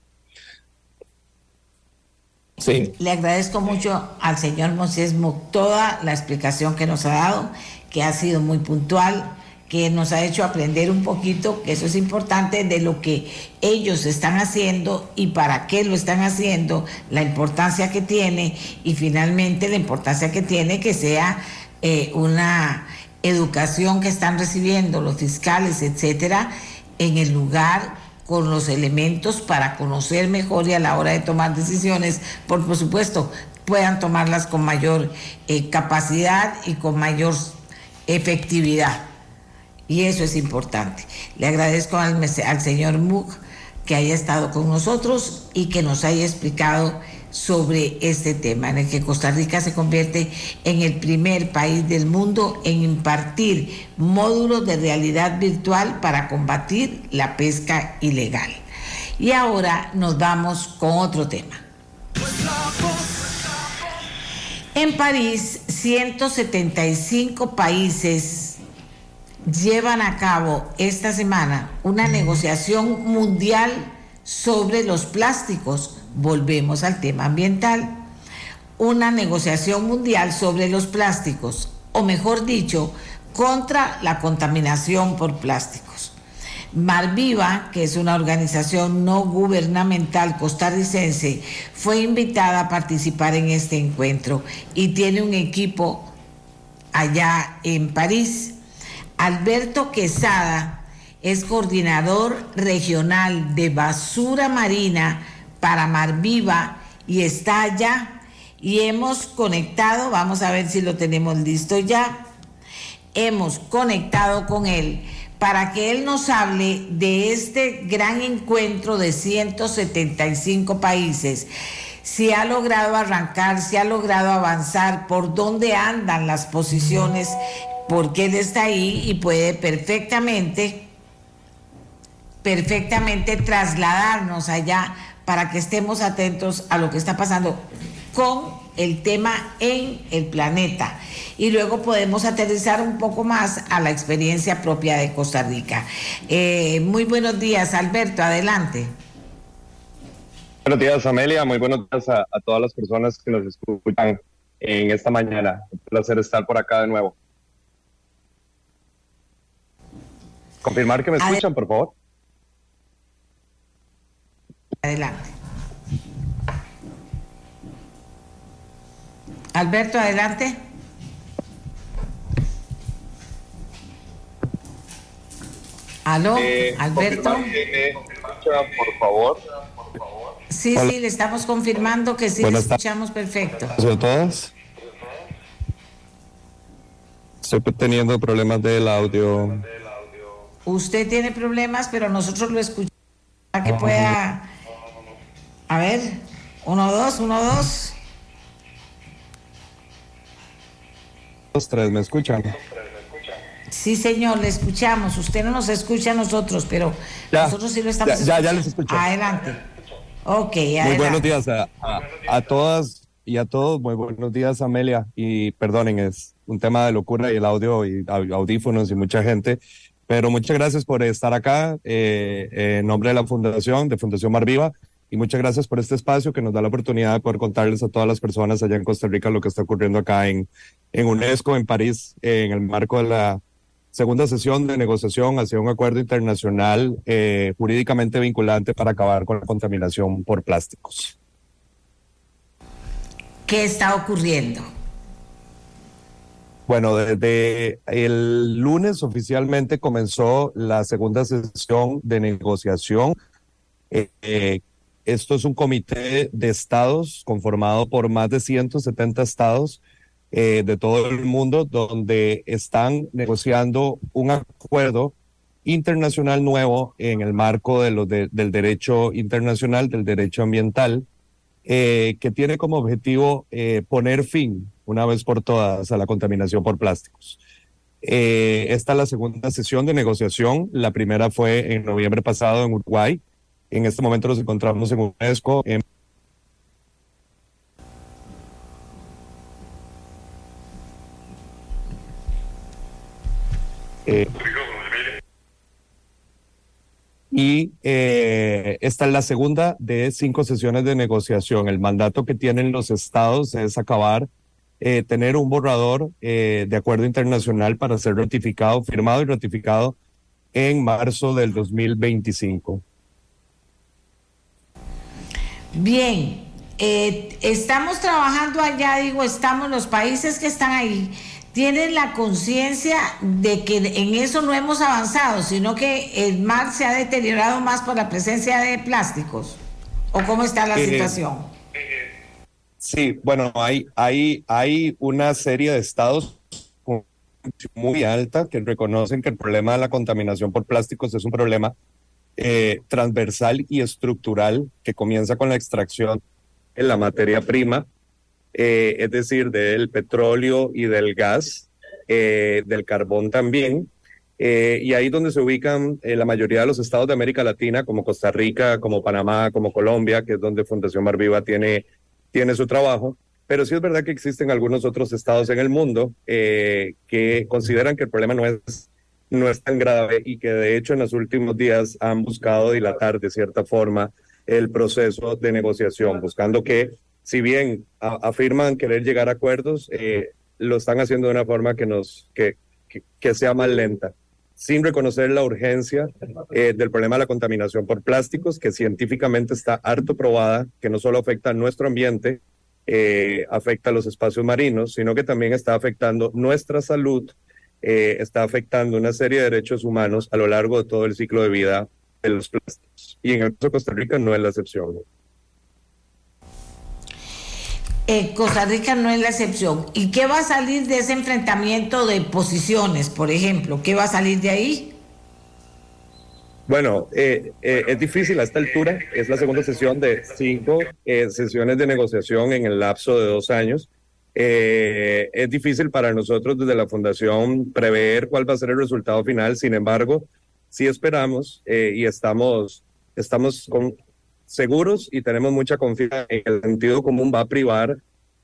Sí. Le agradezco mucho al señor Moisés toda la explicación que nos ha dado, que ha sido muy puntual, que nos ha hecho aprender un poquito, que eso es importante, de lo que ellos están haciendo y para qué lo están haciendo, la importancia que tiene y finalmente la importancia que tiene que sea eh, una educación que están recibiendo los fiscales, etcétera, en el lugar con los elementos para conocer mejor y a la hora de tomar decisiones, por, por supuesto, puedan tomarlas con mayor eh, capacidad y con mayor efectividad. Y eso es importante. Le agradezco al, al señor Mug que haya estado con nosotros y que nos haya explicado sobre este tema, en el que Costa Rica se convierte en el primer país del mundo en impartir módulos de realidad virtual para combatir la pesca ilegal. Y ahora nos vamos con otro tema. En París, 175 países llevan a cabo esta semana una negociación mundial sobre los plásticos. Volvemos al tema ambiental. Una negociación mundial sobre los plásticos, o mejor dicho, contra la contaminación por plásticos. Marviva, que es una organización no gubernamental costarricense, fue invitada a participar en este encuentro y tiene un equipo allá en París. Alberto Quesada es coordinador regional de basura marina para Marviva y está allá y hemos conectado, vamos a ver si lo tenemos listo ya, hemos conectado con él para que él nos hable de este gran encuentro de 175 países. Si ha logrado arrancar, si ha logrado avanzar, por dónde andan las posiciones, porque él está ahí y puede perfectamente, perfectamente trasladarnos allá para que estemos atentos a lo que está pasando con el tema en el planeta y luego podemos aterrizar un poco más a la experiencia propia de Costa Rica. Eh, muy buenos días, Alberto, adelante. Buenos días, Amelia. Muy buenos días a, todas las personas que nos escuchan en esta mañana. Un placer estar por acá de nuevo. Confirmar que me escuchan, por favor. Adelante. Alberto, adelante. Aló, eh, Alberto. por favor. Sí, sí, le estamos confirmando que sí le escuchamos perfecto. a todas. Estoy teniendo problemas del audio. Usted tiene problemas, pero nosotros lo escuchamos para que pueda. A ver, uno, dos, uno, dos. tres, ¿me escuchan? Sí, señor, le escuchamos. Usted no nos escucha a nosotros, pero nosotros sí lo estamos ya, escuchando. Ya, les escucho. Adelante. Ok, adelante. Muy buenos días a, a, todas y a todos. Muy buenos días, Amelia. Y perdonen, es un tema de locura y el audio y audífonos y mucha gente. Pero muchas gracias por estar acá eh, en nombre de la Fundación, de Fundación Mar Viva. Y muchas gracias por este espacio que nos da la oportunidad de poder contarles a todas las personas allá en Costa Rica lo que está ocurriendo acá en, en UNESCO, en París, en el marco de la segunda sesión de negociación hacia un acuerdo internacional eh, jurídicamente vinculante para acabar con la contaminación por plásticos. ¿Qué está ocurriendo? Bueno, desde el lunes oficialmente comenzó la segunda sesión de negociación. Eh, esto es un comité de estados conformado por más de 170 estados eh, de todo el mundo donde están negociando un acuerdo internacional nuevo en el marco de lo del derecho internacional, del derecho ambiental, eh, que tiene como objetivo eh, poner fin una vez por todas a la contaminación por plásticos. esta es la segunda sesión de negociación. La primera fue en noviembre pasado en Uruguay en este momento nos encontramos en UNESCO. En eh, y eh, esta es la segunda de cinco sesiones de negociación. El mandato que tienen los estados es acabar eh, tener un borrador eh, de acuerdo internacional para ser ratificado, firmado y ratificado en marzo del 2025. Bien, eh, estamos trabajando allá, digo, estamos los países que están ahí tienen la conciencia de que en eso no hemos avanzado, sino que el mar se ha deteriorado más por la presencia de plásticos? ¿O cómo está la eh, situación? Sí, bueno, hay, hay, hay una serie de estados muy alta que reconocen que el problema de la contaminación por plásticos es un problema eh, transversal y estructural que comienza con la extracción en la materia prima eh, es decir, del petróleo y del gas, eh, del carbón también. Y ahí donde se ubican la mayoría de los estados de América Latina, como Costa Rica, como Panamá, como Colombia, que es donde Fundación Mar Viva tiene, tiene su trabajo. Pero sí es verdad que existen algunos otros estados en el mundo que consideran que el problema no es, no es tan grave y que de hecho en los últimos días han buscado dilatar de cierta forma el proceso de negociación, buscando que si bien afirman querer llegar a acuerdos, eh, lo están haciendo de una forma que, nos, que, que, sea más lenta, sin reconocer la urgencia eh, del problema de la contaminación por plásticos, que científicamente está harto probada, que no solo afecta a nuestro ambiente, eh, afecta a los espacios marinos, sino que también está afectando nuestra salud, está afectando una serie de derechos humanos a lo largo de todo el ciclo de vida de los plásticos. Y en el caso de Costa Rica no es la excepción. Eh, Costa Rica no es la excepción. ¿Y qué va a salir de ese enfrentamiento de posiciones, por ejemplo? ¿Qué va a salir de ahí? Bueno, eh, eh, es difícil a esta altura. Es la segunda sesión de cinco sesiones de negociación en el lapso de dos años. es difícil para nosotros desde la Fundación prever cuál va a ser el resultado final. Sin embargo, sí esperamos y estamos, estamos con, seguros y tenemos mucha confianza en que el sentido común va a privar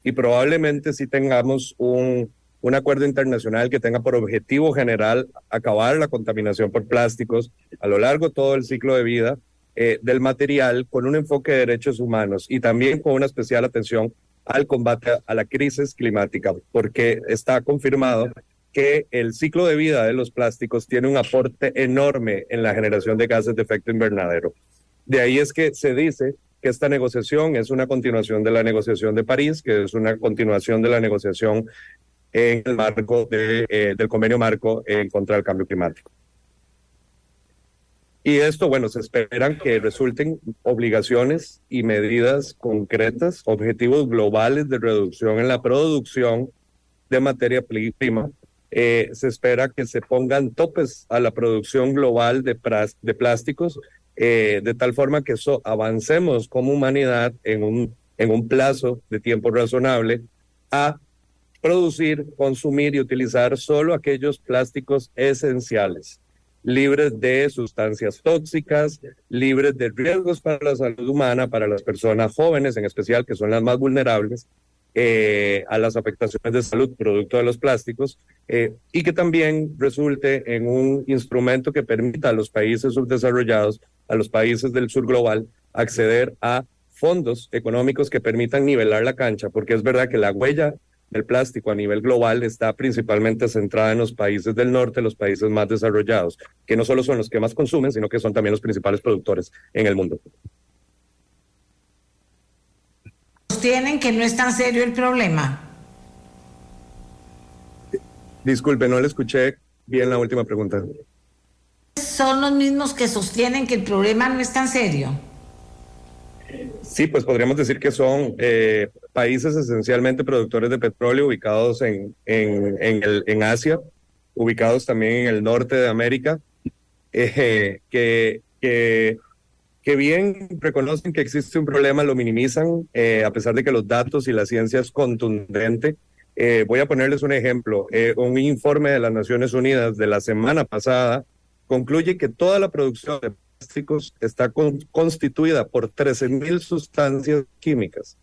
y probablemente si tengamos un, un acuerdo internacional que tenga por objetivo general acabar la contaminación por plásticos a lo largo de todo el ciclo de vida eh, del material con un enfoque de derechos humanos y también con una especial atención al combate a la crisis climática, porque está confirmado que el ciclo de vida de los plásticos tiene un aporte enorme en la generación de gases de efecto invernadero. De ahí es que se dice que esta negociación es una continuación de la negociación de París, que es una continuación de la negociación en el marco eh, del convenio marco contra del cambio climático. Y esto, bueno, se esperan que resulten obligaciones y medidas concretas, objetivos globales de reducción en la producción de materia prima. Eh, se espera que se pongan topes a la producción global de plásticos eh, de tal forma que avancemos como humanidad en un, en un plazo de tiempo razonable a producir, consumir y utilizar solo aquellos plásticos esenciales, libres de sustancias tóxicas, libres de riesgos para la salud humana, para las personas jóvenes en especial, que son las más vulnerables, eh, a las afectaciones de salud producto de los plásticos eh, y que también resulte en un instrumento que permita a los países subdesarrollados, a los países del sur global, acceder a fondos económicos que permitan nivelar la cancha, porque es verdad que la huella del plástico a nivel global está principalmente centrada en los países del norte, los países más desarrollados, que no solo son los que más consumen, sino que son también los principales productores en el mundo. Sostienen que no es tan serio el problema. Disculpe, no le escuché bien la última pregunta. Son los mismos que sostienen que el problema no es tan serio. Sí, pues podríamos decir que son eh, países esencialmente productores de petróleo ubicados en, en, el, en Asia, ubicados también en el norte de América, eh, que, que que bien reconocen que existe un problema, lo minimizan, eh, a pesar de que los datos y la ciencia es contundente. Eh, voy a ponerles un ejemplo. Eh, un informe de las Naciones Unidas de la semana pasada concluye que toda la producción de plásticos está constituida por 13.000 sustancias químicas,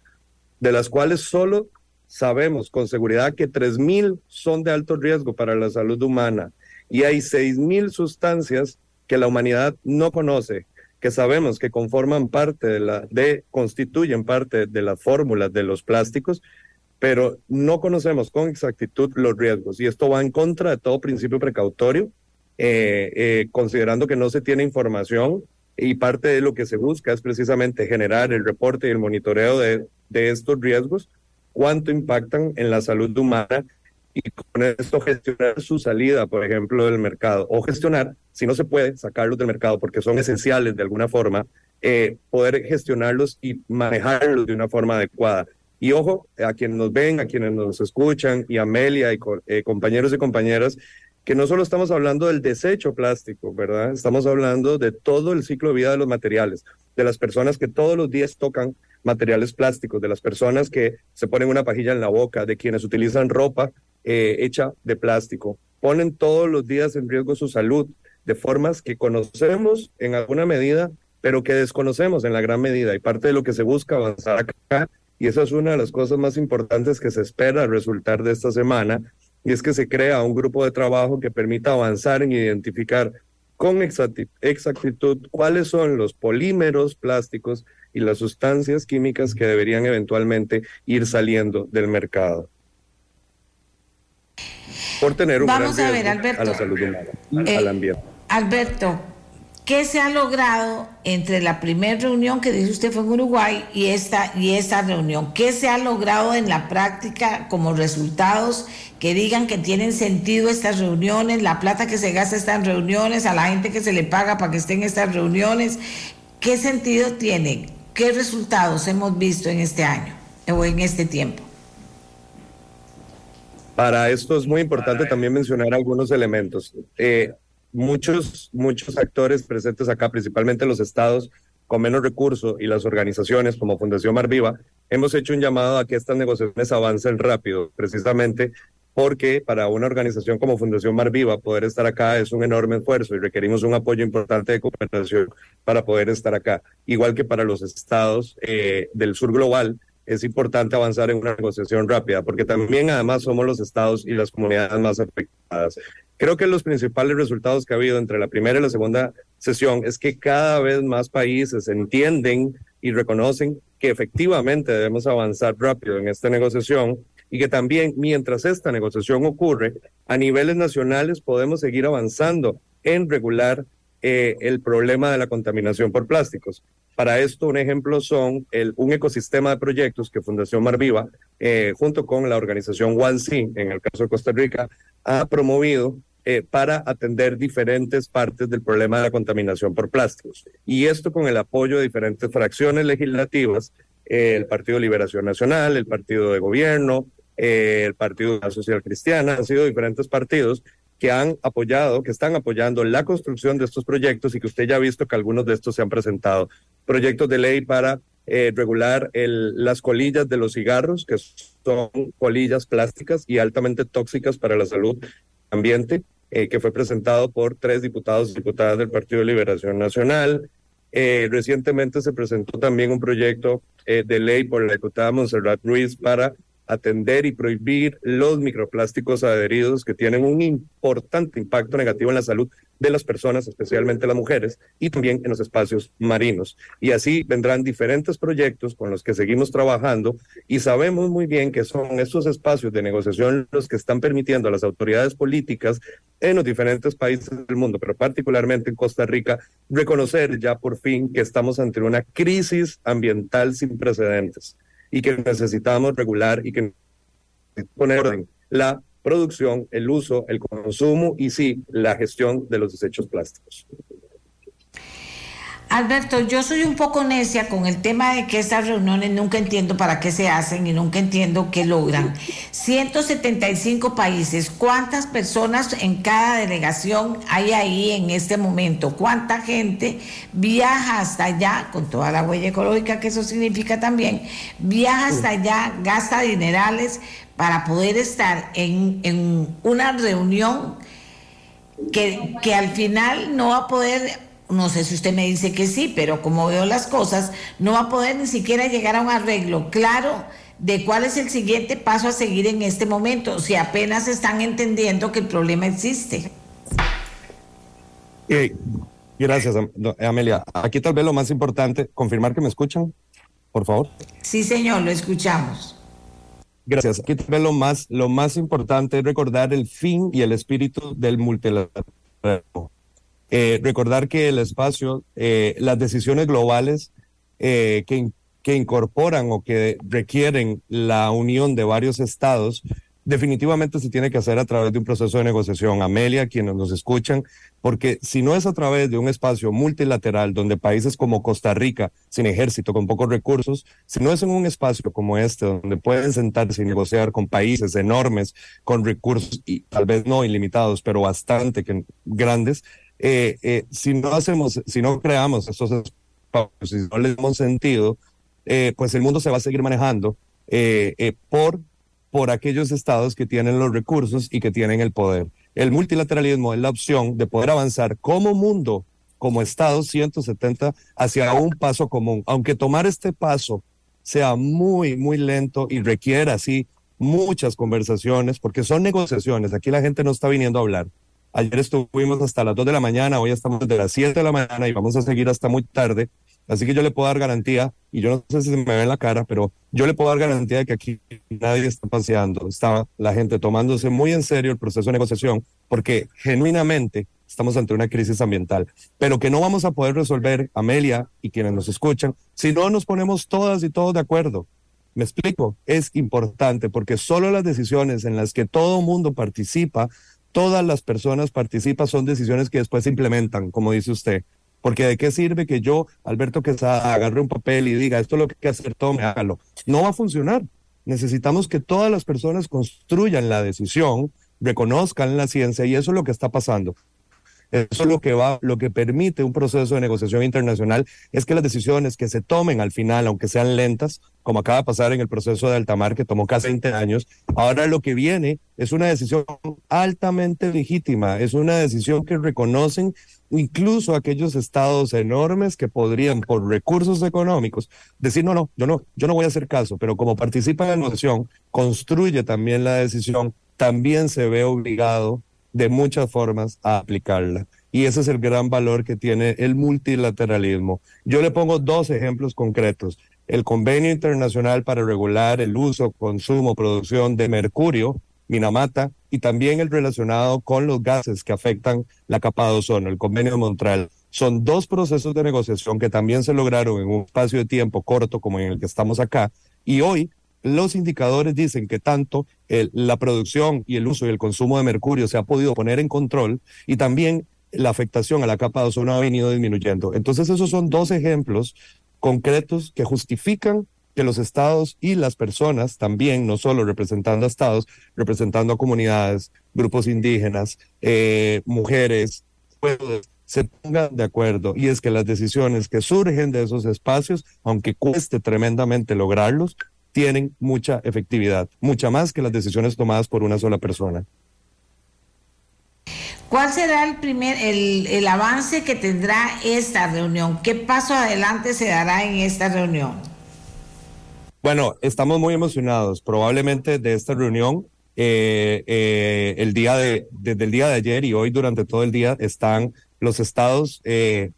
de las cuales solo sabemos con seguridad que 3.000 son de alto riesgo para la salud humana y hay 6.000 sustancias que la humanidad no conoce que sabemos que conforman parte de la, de, constituyen parte de las fórmulas de los plásticos, pero no conocemos con exactitud los riesgos. Y esto va en contra de todo principio precautorio, eh, eh, considerando que no se tiene información y parte de lo que se busca es precisamente generar el reporte y el monitoreo de, de estos riesgos, cuánto impactan en la salud humana y con esto gestionar su salida, por ejemplo, del mercado, o gestionar, si no se puede, sacarlos del mercado porque son esenciales de alguna forma, eh, poder gestionarlos y manejarlos de una forma adecuada. Y ojo, a quienes nos ven, a quienes nos escuchan, y Amelia y eh, compañeros y compañeras, que no solo estamos hablando del desecho plástico, ¿verdad? Estamos hablando de todo el ciclo de vida de los materiales, de las personas que todos los días tocan materiales plásticos, de las personas que se ponen una pajilla en la boca, de quienes utilizan ropa eh, hecha de plástico. Ponen todos los días en riesgo su salud de formas que conocemos en alguna medida, pero que desconocemos en la gran medida. Y parte de lo que se busca avanzar acá, y esa es una de las cosas más importantes que se espera resultar de esta semana, y es que se crea un grupo de trabajo que permita avanzar en identificar con exactitud cuáles son los polímeros plásticos y las sustancias químicas que deberían eventualmente ir saliendo del mercado por tener un Vamos a ver, Alberto, a la salud humana, eh, al ambiente. Alberto, ¿qué se ha logrado entre la primera reunión que dice usted fue en Uruguay y esta, y esta reunión? ¿Qué se ha logrado en la práctica como resultados que digan que tienen sentido estas reuniones, la plata que se gasta en estas reuniones, a la gente que se le paga para que esté en estas reuniones? ¿Qué sentido tienen? ¿Qué resultados hemos visto en este año o en este tiempo? Para esto es muy importante también mencionar algunos elementos. Eh, muchos, muchos actores presentes acá, principalmente los estados con menos recursos y las organizaciones como Fundación Mar Viva, hemos hecho un llamado a que estas negociaciones avancen rápido, precisamente porque para una organización como Fundación Mar Viva poder estar acá es un enorme esfuerzo y requerimos un apoyo importante de cooperación para poder estar acá, igual que para los estados eh, del sur global es importante avanzar en una negociación rápida, porque también además somos los estados y las comunidades más afectadas. Creo que los principales resultados que ha habido entre la primera y la segunda sesión es que cada vez más países entienden y reconocen que efectivamente debemos avanzar rápido en esta negociación y que también mientras esta negociación ocurre, a niveles nacionales podemos seguir avanzando en regular eh, el problema de la contaminación por plásticos. Para esto, un ejemplo son el, un ecosistema de proyectos que Fundación Marviva, eh, junto con la organización One en el caso de Costa Rica, ha promovido eh, para atender diferentes partes del problema de la contaminación por plásticos. Y esto con el apoyo de diferentes fracciones legislativas, eh, el Partido Liberación Nacional, el Partido de Gobierno, el Partido Social Cristiana, han sido diferentes partidos que han apoyado, que están apoyando la construcción de estos proyectos y que usted ya ha visto que algunos de estos se han presentado. Proyectos de ley para eh, regular el, las colillas de los cigarros, que son colillas plásticas y altamente tóxicas para la salud ambiente, eh, que fue presentado por tres diputados y diputadas del Partido de Liberación Nacional. Eh, recientemente se presentó también un proyecto de ley por la diputada Monserrat Ruiz para atender y prohibir los microplásticos adheridos que tienen un importante impacto negativo en la salud de las personas, especialmente las mujeres, y también en los espacios marinos. Y así vendrán diferentes proyectos con los que seguimos trabajando y sabemos muy bien que son estos espacios de negociación los que están permitiendo a las autoridades políticas en los diferentes países del mundo, pero particularmente en Costa Rica, reconocer ya por fin que estamos ante una crisis ambiental sin precedentes y que necesitamos regular y que poner orden la producción, el uso, el consumo y sí, la gestión de los desechos plásticos. Alberto, yo soy un poco necia con el tema de que estas reuniones nunca entiendo para qué se hacen y nunca entiendo qué logran. 175 países, ¿cuántas personas en cada delegación hay ahí en este momento? ¿Cuánta gente viaja hasta allá, con toda la huella ecológica que eso significa también, viaja hasta allá, gasta dinerales para poder estar en, en una reunión que, que al final no va a poder no sé si usted me dice que sí, pero como veo las cosas, no va a poder ni siquiera llegar a un arreglo claro de cuál es el siguiente paso a seguir en este momento, si apenas están entendiendo que el problema existe. gracias, Amelia. Aquí tal vez lo más importante, confirmar que me escuchan, por favor. Sí, señor, lo escuchamos. Gracias. Aquí también lo más, lo más importante es recordar el fin y el espíritu del multilateralismo. Eh, recordar que el espacio, eh, las decisiones globales eh, que, que incorporan o que requieren la unión de varios estados definitivamente se tiene que hacer a través de un proceso de negociación. Amelia, quienes nos escuchan, porque si no es a través de un espacio multilateral donde países como Costa Rica, sin ejército, con pocos recursos, si no es en un espacio como este, donde pueden sentarse y negociar con países enormes, con recursos, y tal vez no ilimitados, pero bastante que, grandes, eh, eh, si no hacemos, si no creamos esos espacios, si no les damos sentido, eh, pues el mundo se va a seguir manejando por por aquellos estados que tienen los recursos y que tienen el poder. El multilateralismo es la opción de poder avanzar como mundo, como Estado 170, hacia un paso común, aunque tomar este paso sea muy, muy lento y requiera así muchas conversaciones, porque son negociaciones. Aquí la gente no está viniendo a hablar. Ayer estuvimos hasta las 2 de la mañana, hoy estamos desde las 7 de la mañana y vamos a seguir hasta muy tarde Así que yo le puedo dar garantía, y yo no sé si me ve en la cara, pero yo le puedo dar garantía de que aquí nadie está paseando. Está la gente tomándose muy en serio el proceso de negociación, porque genuinamente estamos ante una crisis ambiental, pero que no vamos a poder resolver, Amelia y quienes nos escuchan, si no nos ponemos todas y todos de acuerdo. Me explico, es importante porque solo las decisiones en las que todo mundo participa, todas las personas participan, son decisiones que después se implementan, como dice usted. Porque de qué sirve que yo, Alberto Quesada, agarre un papel y diga, esto es lo que hay que hacer, tome, hágalo. No va a funcionar. Necesitamos que todas las personas construyan la decisión, reconozcan la ciencia y eso es lo que está pasando. Eso es lo que va, lo que permite un proceso de negociación internacional es que las decisiones que se tomen al final, aunque sean lentas, como acaba de pasar en el proceso de Altamar, que tomó casi 20 años, ahora lo que viene es una decisión altamente legítima, es una decisión que reconocen incluso aquellos estados enormes que podrían, por recursos económicos, decir, no, no, yo no, yo no voy a hacer caso, pero como participa en la negociación, construye también la decisión, también se ve obligado de muchas formas a aplicarla. Y ese es el gran valor que tiene el multilateralismo. Yo le pongo dos ejemplos concretos. El Convenio Internacional para Regular el Uso, Consumo, Producción de Mercurio, Minamata, y también el relacionado con los gases que afectan la capa de ozono, el Convenio de Montreal. Son dos procesos de negociación que también se lograron en un espacio de tiempo corto como en el que estamos acá. Y hoy los indicadores dicen que tanto la producción y el uso y el consumo de mercurio se ha podido poner en control y también la afectación a la capa de ozono ha venido disminuyendo. Entonces esos son dos ejemplos concretos que justifican que los estados y las personas también, no solo representando a estados, representando a comunidades, grupos indígenas, eh, mujeres, pueblos, se pongan de acuerdo. Y es que las decisiones que surgen de esos espacios, aunque cueste tremendamente lograrlos, tienen mucha efectividad, mucha más que las decisiones tomadas por una sola persona. ¿Cuál será el primer, el, el, avance que tendrá esta reunión? ¿Qué paso adelante se dará en esta reunión? Bueno, estamos muy emocionados. Probablemente de esta reunión, eh, eh, el día de, desde el día de ayer y hoy durante todo el día están los estados eh,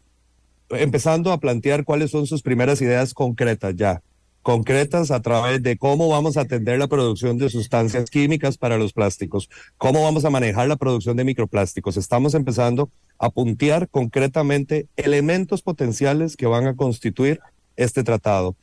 empezando a plantear cuáles son sus primeras ideas concretas ya concretas a través de cómo vamos a atender la producción de sustancias químicas para los plásticos, cómo vamos a manejar la producción de microplásticos. Estamos empezando a puntear concretamente elementos potenciales que van a constituir este tratado.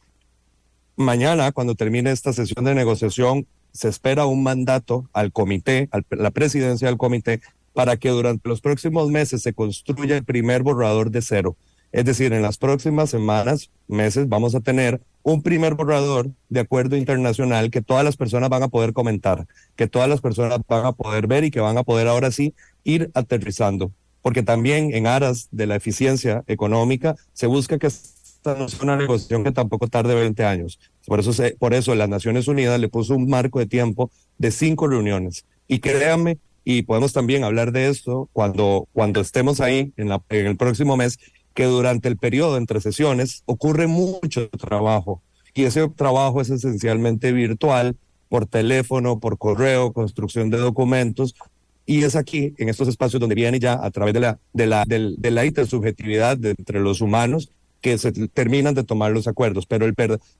Mañana, cuando termine esta sesión de negociación, se espera un mandato al comité, a la presidencia del comité, para que durante los próximos meses se construya el primer borrador de cero. Es decir, en las próximas semanas, meses, vamos a tener un primer borrador de acuerdo internacional que todas las personas van a poder comentar, que todas las personas van a poder ver y que van a poder ahora sí ir aterrizando. Porque también en aras de la eficiencia económica se busca que esta no sea una negociación que tampoco tarde 20 años. Por eso, por eso las Naciones Unidas le puso un marco de tiempo de cinco reuniones. Y créanme, y podemos también hablar de esto cuando, cuando estemos ahí en el próximo mes, que durante el periodo entre sesiones ocurre mucho trabajo y ese trabajo es esencialmente virtual, por teléfono, por correo, construcción de documentos. Y es aquí, en estos espacios donde viene ya a través de la, de la, de la intersubjetividad de, entre los humanos, que se terminan de tomar los acuerdos, pero el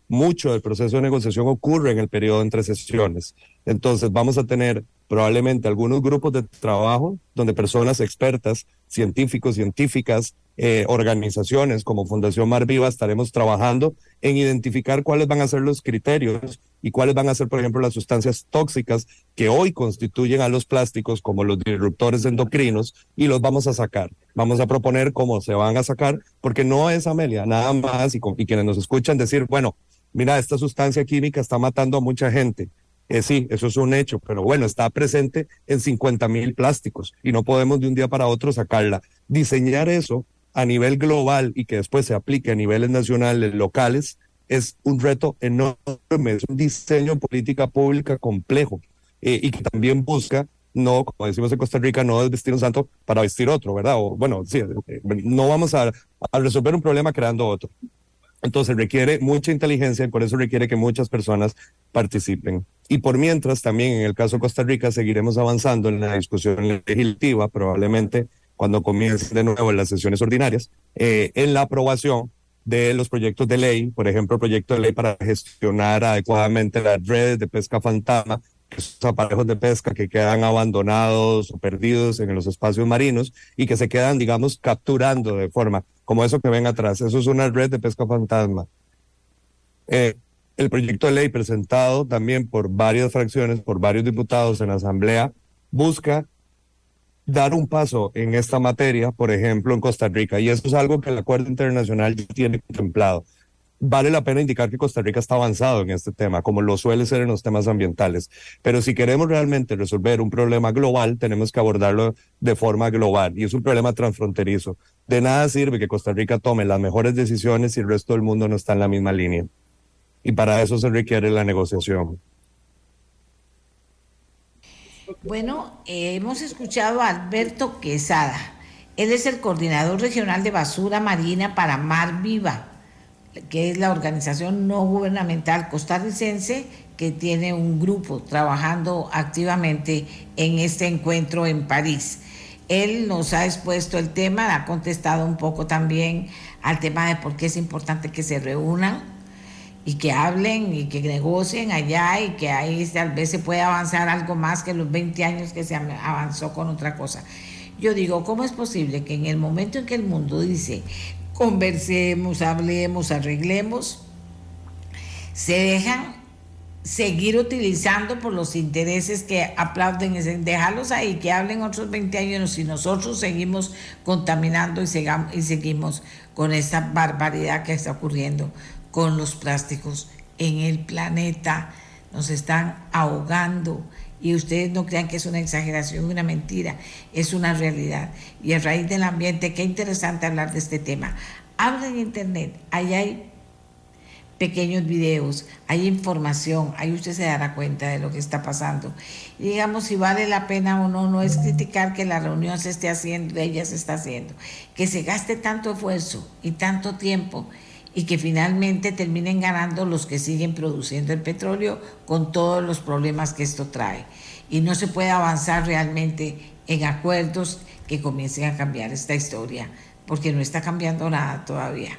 mucho del proceso de negociación ocurre en el periodo entre sesiones. Entonces vamos a tener probablemente algunos grupos de trabajo donde personas expertas, científicos, científicas, eh, organizaciones como Fundación Mar Viva estaremos trabajando en identificar cuáles van a ser los criterios y cuáles van a ser, por ejemplo, las sustancias tóxicas que hoy constituyen a los plásticos como los disruptores endocrinos y los vamos a sacar. Vamos a proponer cómo se van a sacar, porque no es Amelia, nada más, y, y quienes nos escuchan decir, bueno, mira, esta sustancia química está matando a mucha gente. Eh, sí, eso es un hecho, pero bueno, está presente en 50 mil plásticos y no podemos de un día para otro sacarla. Diseñar eso a nivel global y que después se aplique a niveles nacionales, locales, es un reto enorme, es un diseño política pública complejo eh, y que también busca, no, como decimos en Costa Rica, no es vestir un santo para vestir otro, ¿verdad? O bueno, sí, eh, no vamos a, a resolver un problema creando otro. Entonces requiere mucha inteligencia y por eso requiere que muchas personas participen. Y por mientras, también en el caso de Costa Rica, seguiremos avanzando en la discusión legislativa, probablemente cuando comiencen de nuevo las sesiones ordinarias, eh, en la aprobación de los proyectos de ley, por ejemplo, el proyecto de ley para gestionar adecuadamente las redes de pesca fantasma, esos aparejos de pesca que quedan abandonados o perdidos en los espacios marinos y que se quedan, digamos, capturando de forma como eso que ven atrás. Eso es una red de pesca fantasma. Eh, el proyecto de ley presentado también por varias fracciones, por varios diputados en la Asamblea, busca dar un paso en esta materia, por ejemplo, en Costa Rica, y eso es algo que el acuerdo internacional tiene contemplado. Vale la pena indicar que Costa Rica está avanzado en este tema, como lo suele ser en los temas ambientales. Pero si queremos realmente resolver un problema global, tenemos que abordarlo de forma global. Y es un problema transfronterizo. De nada sirve que Costa Rica tome las mejores decisiones si el resto del mundo no está en la misma línea. Y para eso se requiere la negociación. Bueno, eh, hemos escuchado a Alberto Quesada. Él es el coordinador regional de basura marina para Mar Viva, que es la organización no gubernamental costarricense que tiene un grupo trabajando activamente en este encuentro en París. Él nos ha expuesto el tema, ha contestado un poco también al tema de por qué es importante que se reúnan y que hablen y que negocien allá y que ahí tal vez se pueda avanzar algo más que los 20 años que se avanzó con otra cosa. Yo digo, ¿cómo es posible que en el momento en que el mundo dice conversemos, hablemos, arreglemos, se dejan seguir utilizando por los intereses que aplauden, dejarlos ahí, que hablen otros 20 años y nosotros seguimos contaminando y, y seguimos con esta barbaridad que está ocurriendo con los plásticos en el planeta. Nos están ahogando y ustedes no crean que es una exageración, una mentira, es una realidad. Y a raíz del ambiente, qué interesante hablar de este tema. Habla en internet, ahí hay pequeños videos, hay información, ahí usted se dará cuenta de lo que está pasando. Y digamos, si vale la pena o no, no es criticar que la reunión se esté haciendo, ella se está haciendo, que se gaste tanto esfuerzo y tanto tiempo y que finalmente terminen ganando los que siguen produciendo el petróleo con todos los problemas que esto trae. Y no se puede avanzar realmente en acuerdos que comiencen a cambiar esta historia, porque no está cambiando nada todavía.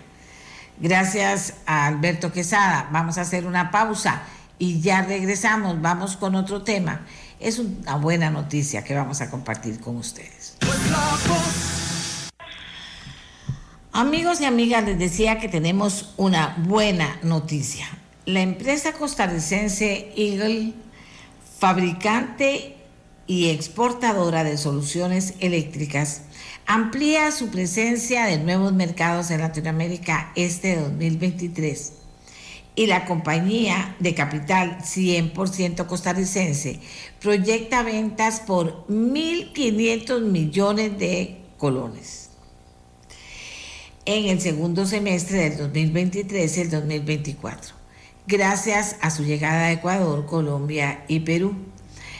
Gracias a Alberto Quesada. Vamos a hacer una pausa y ya regresamos. Vamos con otro tema. Es una buena noticia que vamos a compartir con ustedes. Amigos y amigas, les decía que tenemos una buena noticia. La empresa costarricense Eagle, fabricante y exportadora de soluciones eléctricas, amplía su presencia de nuevos mercados en Latinoamérica este 2023. Y la compañía de capital 100% costarricense proyecta ventas por 1.500 millones de colones en el segundo semestre del 2023 y el 2024, gracias a su llegada a Ecuador, Colombia y Perú.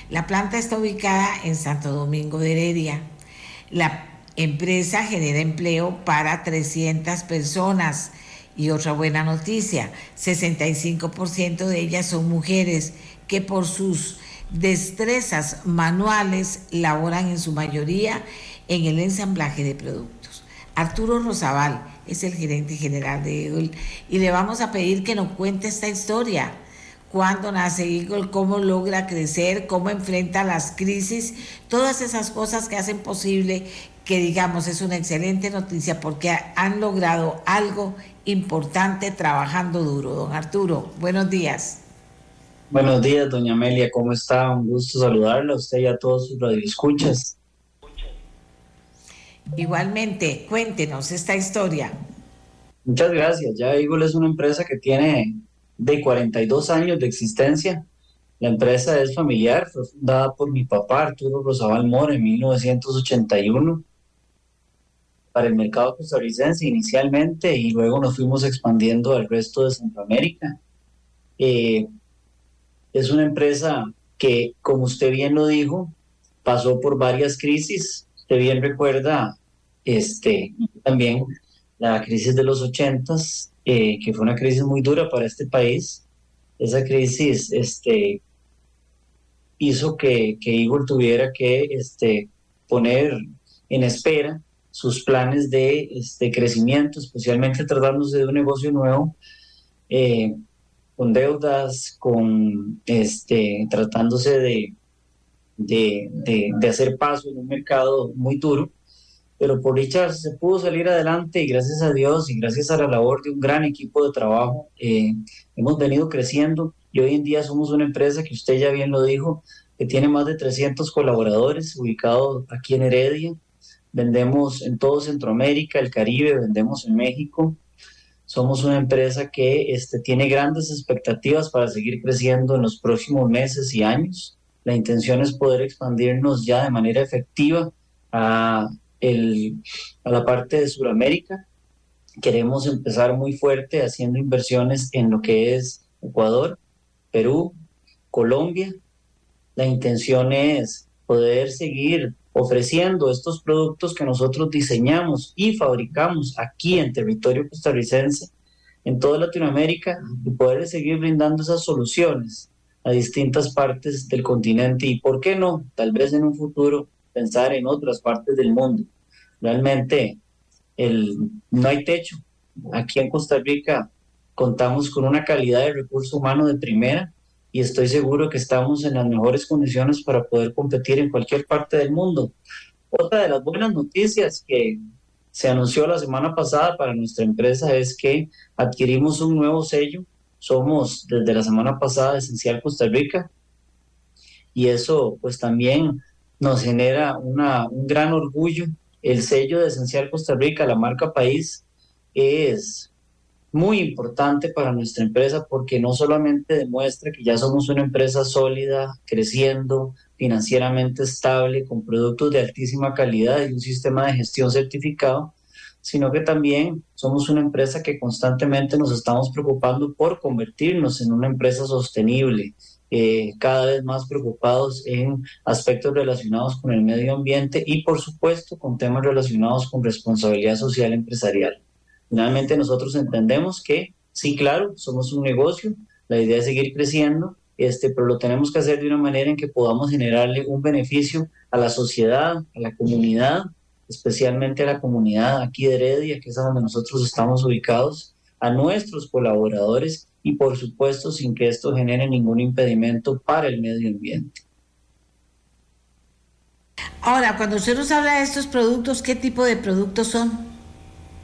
La planta está ubicada en Santo Domingo de Heredia. La empresa genera empleo para 300 personas. Y otra buena noticia, 65% de ellas son mujeres que por sus destrezas manuales laboran en su mayoría en el ensamblaje de productos. Arturo Rosabal es el gerente general de Eagle y le vamos a pedir que nos cuente esta historia. Cuándo nace Eagle, cómo logra crecer, cómo enfrenta las crisis, todas esas cosas que hacen posible que digamos es una excelente noticia porque han logrado algo importante trabajando duro. Don Arturo, buenos días. Buenos días, doña Amelia, ¿cómo está? Un gusto saludarla a usted y a todos sus radioescuchas. Igualmente, cuéntenos esta historia. Muchas gracias. Ya Eagle es una empresa que tiene de 42 años de existencia. La empresa es familiar, fue fundada por mi papá Arturo Rosabal Mora en 1981 para el mercado costarricense inicialmente y luego nos fuimos expandiendo al resto de Centroamérica. Eh, es una empresa que, como usted bien lo dijo, pasó por varias crisis. Usted bien recuerda este, también la crisis de los ochentas, eh, que fue una crisis muy dura para este país. Esa crisis este, hizo que, que Igor tuviera que este, poner en espera sus planes de este, crecimiento, especialmente tratándose de un negocio nuevo, eh, con deudas, con este, tratándose de, de, hacer paso en un mercado muy duro. Pero por dicha se pudo salir adelante y gracias a Dios y gracias a la labor de un gran equipo de trabajo eh, hemos venido creciendo y hoy en día somos una empresa que usted ya bien lo dijo, que tiene más de 300 colaboradores ubicados aquí en Heredia, vendemos en todo Centroamérica, el Caribe, vendemos en México. Somos una empresa que este, tiene grandes expectativas para seguir creciendo en los próximos meses y años. La intención es poder expandirnos ya de manera efectiva a, la parte de Sudamérica. Queremos empezar muy fuerte haciendo inversiones en lo que es Ecuador, Perú, Colombia. La intención es poder seguir ofreciendo estos productos que nosotros diseñamos y fabricamos aquí en territorio costarricense, en toda Latinoamérica, y poder seguir brindando esas soluciones a distintas partes del continente y, ¿por qué no? Tal vez en un futuro pensar en otras partes del mundo. Realmente el, no hay techo. Aquí en Costa Rica contamos con una calidad de recurso humano de primera y estoy seguro que estamos en las mejores condiciones para poder competir en cualquier parte del mundo. Otra de las buenas noticias que se anunció la semana pasada para nuestra empresa es que adquirimos un nuevo sello. Somos desde la semana pasada Esencial Costa Rica y eso pues también nos genera una, un gran orgullo. El sello de Esencial Costa Rica, la marca país, es muy importante para nuestra empresa porque no solamente demuestra que ya somos una empresa sólida, creciendo, financieramente estable, con productos de altísima calidad y un sistema de gestión certificado, sino que también somos una empresa que constantemente nos estamos preocupando por convertirnos en una empresa sostenible, eh, cada vez más preocupados en aspectos relacionados con el medio ambiente y por supuesto con temas relacionados con responsabilidad social empresarial. Finalmente nosotros entendemos que sí, claro, somos un negocio, la idea es seguir creciendo, este, pero lo tenemos que hacer de una manera en que podamos generarle un beneficio a la sociedad, a la comunidad, especialmente a la comunidad aquí de Heredia, que es donde nosotros estamos ubicados, a nuestros colaboradores y por supuesto sin que esto genere ningún impedimento para el medio ambiente. Ahora, cuando usted nos habla de estos productos, ¿qué tipo de productos son?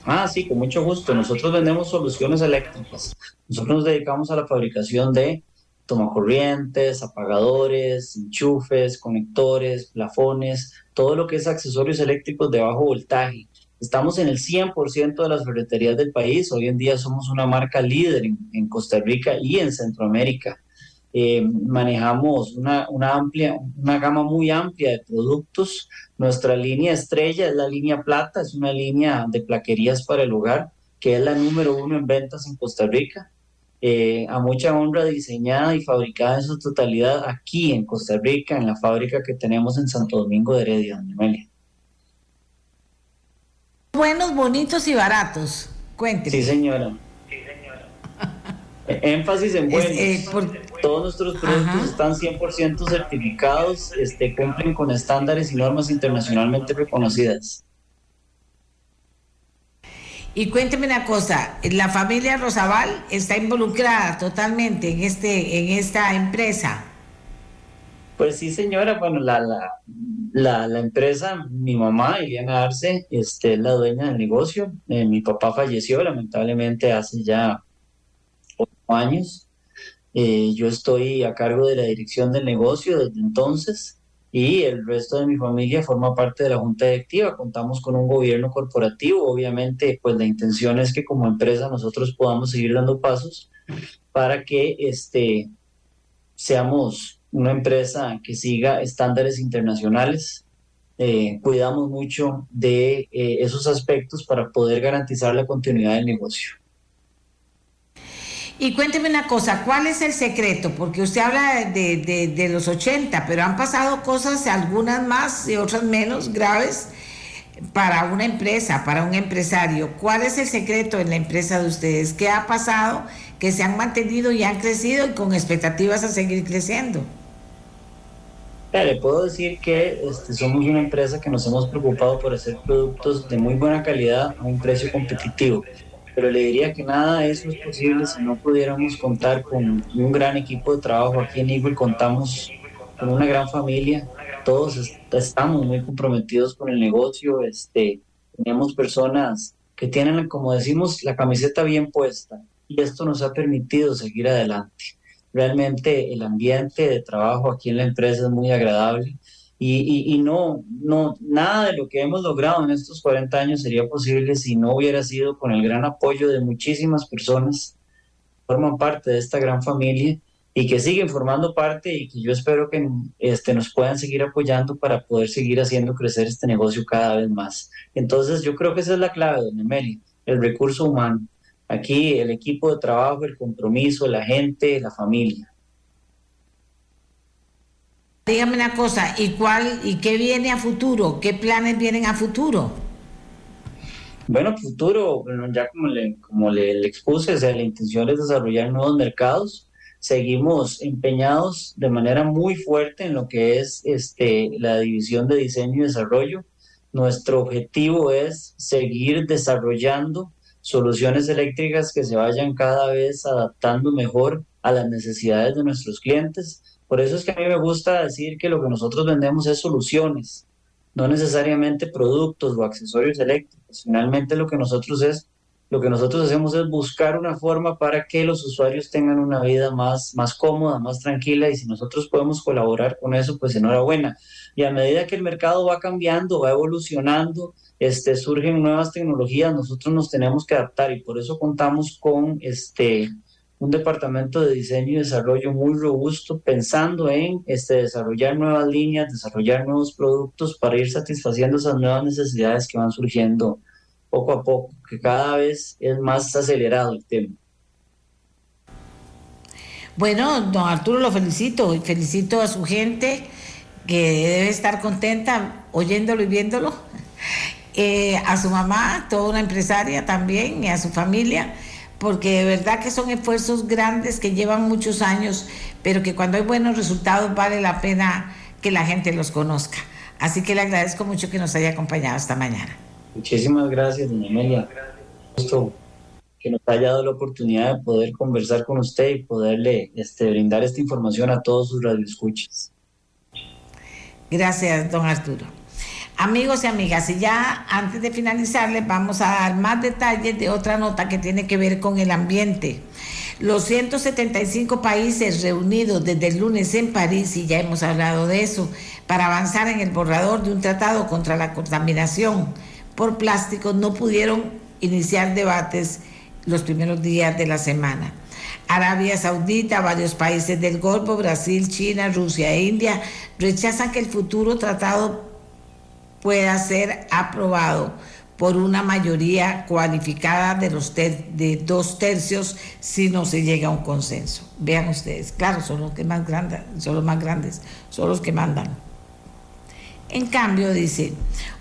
Ah, sí, con mucho gusto. Nosotros vendemos soluciones eléctricas. Nosotros nos dedicamos a la fabricación de tomacorrientes, apagadores, enchufes, conectores, plafones, todo lo que es accesorios eléctricos de bajo voltaje. Estamos en el 100% de las ferreterías del país. Hoy en día somos una marca líder en, Costa Rica y en Centroamérica. Eh, manejamos una, una, amplia, una gama muy amplia de productos. Nuestra línea estrella es la línea plata, es una línea de plaquerías para el hogar, que es la número uno en ventas en Costa Rica. Eh, a mucha honra diseñada y fabricada en su totalidad aquí en Costa Rica, en la fábrica que tenemos en Santo Domingo de Heredia, Amelia. Buenos, bonitos y baratos. Cuénteme. Sí, señora. Énfasis en buenos. Eh, Todos nuestros productos están 100% certificados, este, cumplen con estándares y normas internacionalmente reconocidas. Y cuénteme una cosa, ¿la familia Rosabal está involucrada totalmente en, este, en esta empresa? Pues sí, señora, bueno, la, la, la, empresa, mi mamá, Iliana Arce, este, es la dueña del negocio. Eh, mi papá falleció lamentablemente hace ya ocho años. Eh, yo estoy a cargo de la dirección del negocio desde entonces y el resto de mi familia forma parte de la junta directiva. Contamos con un gobierno corporativo. Obviamente, pues la intención es que como empresa nosotros podamos seguir dando pasos para que este, seamos una empresa que siga estándares internacionales. Eh, cuidamos mucho de eh, esos aspectos para poder garantizar la continuidad del negocio. Y cuénteme una cosa, ¿cuál es el secreto? Porque usted habla de, de, los 80, pero han pasado cosas, algunas más y otras menos graves para una empresa, para un empresario. ¿Cuál es el secreto en la empresa de ustedes? ¿Qué ha pasado? Que se han mantenido y han crecido y con expectativas a seguir creciendo. le puedo decir que este, somos una empresa que nos hemos preocupado por hacer productos de muy buena calidad a un precio competitivo pero le diría que nada de eso es posible si no pudiéramos contar con un gran equipo de trabajo. Aquí en Eagle contamos con una gran familia, todos estamos muy comprometidos con el negocio, este, tenemos personas que tienen, como decimos, la camiseta bien puesta y esto nos ha permitido seguir adelante. Realmente el ambiente de trabajo aquí en la empresa es muy agradable y, no, no, nada de lo que hemos logrado en estos 40 años sería posible si no hubiera sido con el gran apoyo de muchísimas personas que forman parte de esta gran familia y que siguen formando parte y que yo espero que este, nos puedan seguir apoyando para poder seguir haciendo crecer este negocio cada vez más. Entonces yo creo que esa es la clave, don Emeli, el recurso humano. Aquí el equipo de trabajo, el compromiso, la gente, la familia. Dígame una cosa, ¿y cuál y qué viene a futuro? ¿Qué planes vienen a futuro? Bueno, futuro, bueno, ya como le, como le, expuse, o sea, la intención es desarrollar nuevos mercados. Seguimos empeñados de manera muy fuerte en lo que es este, la división de diseño y desarrollo. Nuestro objetivo es seguir desarrollando soluciones eléctricas que se vayan cada vez adaptando mejor a las necesidades de nuestros clientes por eso es que a mí me gusta decir que lo que nosotros vendemos es soluciones, no necesariamente productos o accesorios eléctricos. Finalmente lo que nosotros es lo que nosotros hacemos es buscar una forma para que los usuarios tengan una vida más, más cómoda, más tranquila y si nosotros podemos colaborar con eso, pues enhorabuena. Y a medida que el mercado va cambiando, va evolucionando, este, surgen nuevas tecnologías, nosotros nos tenemos que adaptar y por eso contamos con este, un departamento de diseño y desarrollo muy robusto, pensando en este, desarrollar nuevas líneas, desarrollar nuevos productos para ir satisfaciendo esas nuevas necesidades que van surgiendo poco a poco, que cada vez es más acelerado el tema. Bueno, don Arturo lo felicito y felicito a su gente que debe estar contenta oyéndolo y viéndolo, eh, a su mamá, toda una empresaria también, y a su familia porque de verdad que son esfuerzos grandes que llevan muchos años, pero que cuando hay buenos resultados vale la pena que la gente los conozca. Así que le agradezco mucho que nos haya acompañado esta mañana. Muchísimas gracias, doña Amelia. Gusto que nos haya dado la oportunidad de poder conversar con usted y poderle este, brindar esta información a todos sus radioescuchas. Gracias, don Arturo. Amigos y amigas, y ya antes de finalizar les vamos a dar más detalles de otra nota que tiene que ver con el ambiente. Los 175 países reunidos desde el lunes en París, y ya hemos hablado de eso, para avanzar en el borrador de un tratado contra la contaminación por plástico, no pudieron iniciar debates los primeros días de la semana. Arabia Saudita, varios países del Golfo, Brasil, China, Rusia e India rechazan que el futuro tratado pueda ser aprobado por una mayoría cualificada de los de dos tercios si no se llega a un consenso. Vean ustedes, claro, son los que más grandes, son los más grandes, son los que mandan. En cambio, dice,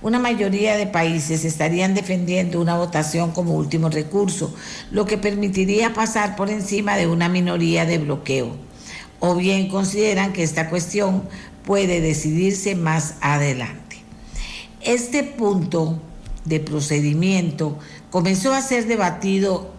una mayoría de países estarían defendiendo una votación como último recurso, lo que permitiría pasar por encima de una minoría de bloqueo. O bien consideran que esta cuestión puede decidirse más adelante. Este punto de procedimiento comenzó a ser debatido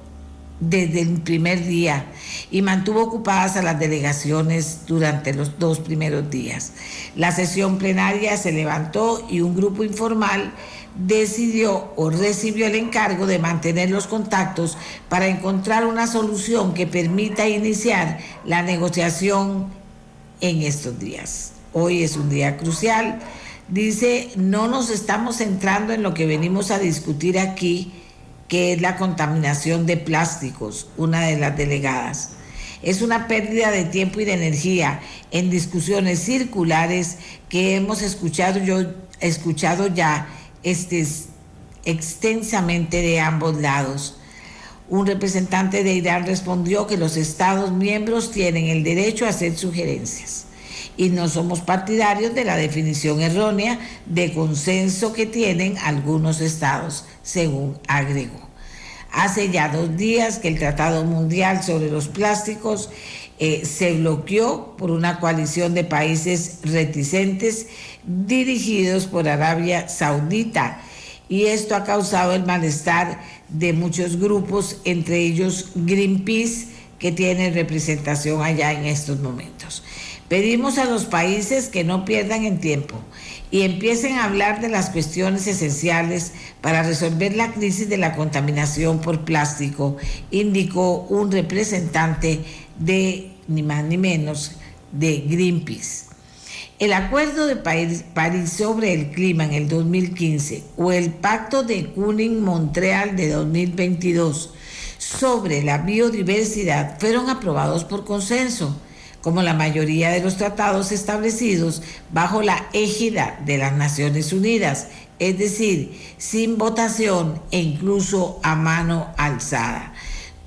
desde el primer día y mantuvo ocupadas a las delegaciones durante los dos primeros días. La sesión plenaria se levantó y un grupo informal decidió o recibió el encargo de mantener los contactos para encontrar una solución que permita iniciar la negociación en estos días. Hoy es un día crucial. Dice, no nos estamos centrando en lo que venimos a discutir aquí, que es la contaminación de plásticos, una de las delegadas. Es una pérdida de tiempo y de energía en discusiones circulares que hemos escuchado, yo, escuchado ya este, extensamente de ambos lados. Un representante de Irán respondió que los Estados miembros tienen el derecho a hacer sugerencias y no somos partidarios de la definición errónea de consenso que tienen algunos estados, según agregó. Hace ya dos días que el Tratado Mundial sobre los Plásticos eh, se bloqueó por una coalición de países reticentes dirigidos por Arabia Saudita y esto ha causado el malestar de muchos grupos, entre ellos Greenpeace, que tiene representación allá en estos momentos. Pedimos a los países que no pierdan el tiempo y empiecen a hablar de las cuestiones esenciales para resolver la crisis de la contaminación por plástico, indicó un representante de ni más ni menos de Greenpeace. El Acuerdo de París sobre el Clima en el 2015 o el Pacto de Kuning-Montreal de 2022 sobre la biodiversidad fueron aprobados por consenso como la mayoría de los tratados establecidos bajo la égida de las Naciones Unidas, es decir, sin votación e incluso a mano alzada.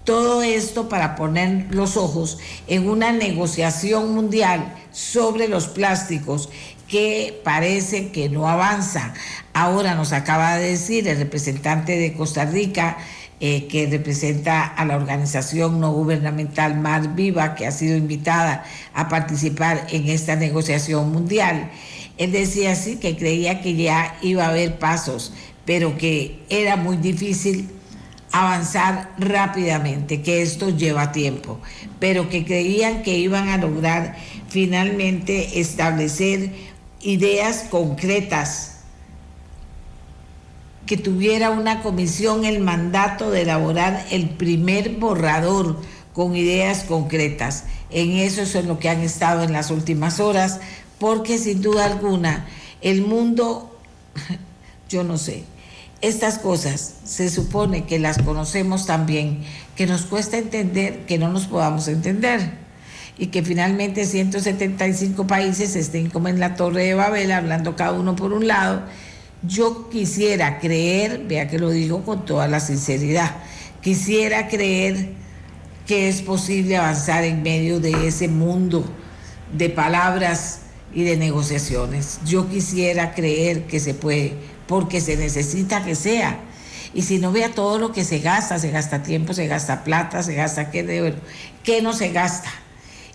Todo esto para poner los ojos en una negociación mundial sobre los plásticos que parece que no avanza. Ahora nos acaba de decir el representante de Costa Rica, eh, que representa a la organización no gubernamental Mar Viva, que ha sido invitada a participar en esta negociación mundial. Él decía así que creía que ya iba a haber pasos, pero que era muy difícil avanzar rápidamente, que esto lleva tiempo, pero que creían que iban a lograr finalmente establecer ideas concretas que tuviera una comisión el mandato de elaborar el primer borrador con ideas concretas. En eso es en lo que han estado en las últimas horas, porque sin duda alguna el mundo, yo no sé, estas cosas se supone que las conocemos también, que nos cuesta entender que no nos podamos entender y que finalmente 175 países estén como en la Torre de Babel hablando cada uno por un lado yo quisiera creer, vea que lo digo con toda la sinceridad, quisiera creer que es posible avanzar en medio de ese mundo de palabras y de negociaciones. Yo quisiera creer que se puede, porque se necesita que sea. Y si no vea todo lo que se gasta, se gasta tiempo, se gasta plata, se gasta qué, qué no se gasta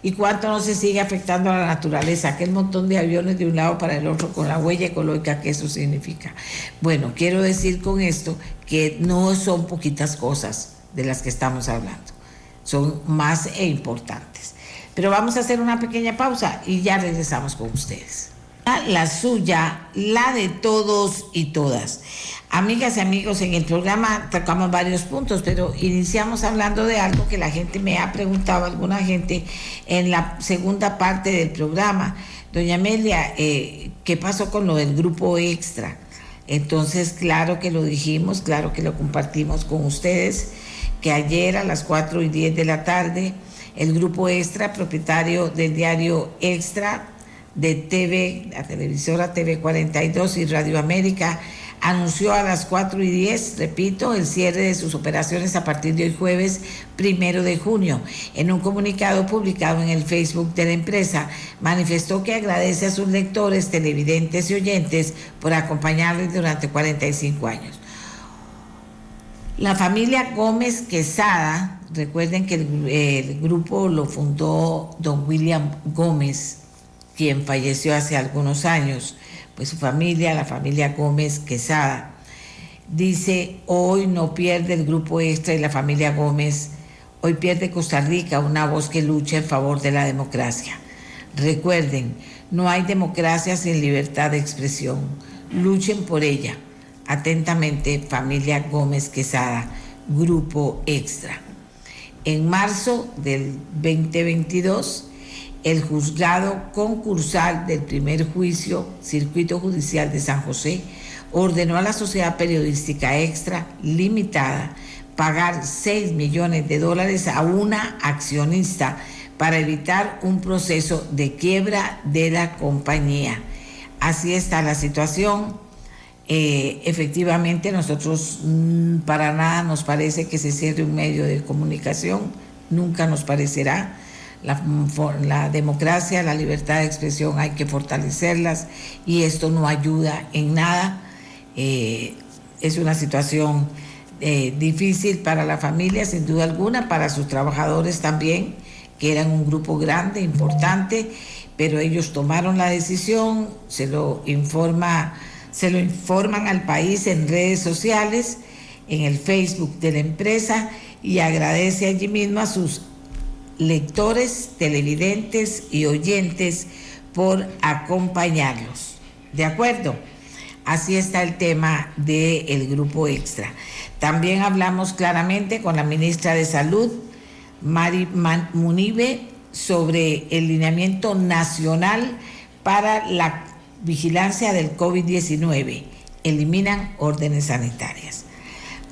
y cuánto no se sigue afectando a la naturaleza, aquel montón de aviones de un lado para el otro con la huella ecológica que eso significa. Bueno, quiero decir con esto que no son poquitas cosas de las que estamos hablando, son más e importantes. Pero vamos a hacer una pequeña pausa y ya regresamos con ustedes. La suya, la de todos y todas. Amigas y amigos, en el programa tocamos varios puntos, pero iniciamos hablando de algo que la gente me ha preguntado, alguna gente en la segunda parte del programa. Doña Amelia, eh, ¿qué pasó con lo del grupo extra? Entonces, claro que lo dijimos, claro que lo compartimos con ustedes, que ayer a las 4 y 10 de la tarde, el grupo extra, propietario del diario Extra, de TV, la televisora TV 42 y Radio América, anunció a las 4 y 10, repito, el cierre de sus operaciones a partir de hoy jueves primero de junio. En un comunicado publicado en el Facebook de la empresa, manifestó que agradece a sus lectores, televidentes y oyentes por acompañarles durante 45 años. La familia Gómez Quesada, recuerden que el, el grupo lo fundó don William Gómez, quien falleció hace algunos años pues su familia, la familia Gómez Quesada, Dice, hoy no pierde el grupo extra y la familia Gómez, hoy pierde Costa Rica una voz que lucha en favor de la democracia. Recuerden, no hay democracia sin libertad de expresión. Luchen por ella. Atentamente, familia Gómez Quesada, Grupo Extra. En marzo del 2022, el juzgado concursal del primer juicio, Circuito Judicial de San José, ordenó a la Sociedad Periodística Extra Limitada pagar 6 millones de dólares a una accionista para evitar un proceso de quiebra de la compañía. Así está la situación. Eh, efectivamente, nosotros mm, para nada nos parece que se cierre un medio de comunicación, nunca nos parecerá. La, la, democracia, la libertad de expresión hay que fortalecerlas y esto no ayuda en nada. Eh, es una situación eh, difícil para la familia, sin duda alguna, para sus trabajadores también que eran un grupo grande, importante, pero ellos tomaron la decisión, se lo informa, se lo informan al país en redes sociales, en el Facebook de la empresa y agradece allí mismo a sus lectores, televidentes y oyentes por acompañarlos. ¿De acuerdo? Así está el tema del grupo extra. También hablamos claramente con la ministra de Salud, Mari Munibe sobre el lineamiento nacional para la vigilancia del COVID-19. Eliminan órdenes sanitarias.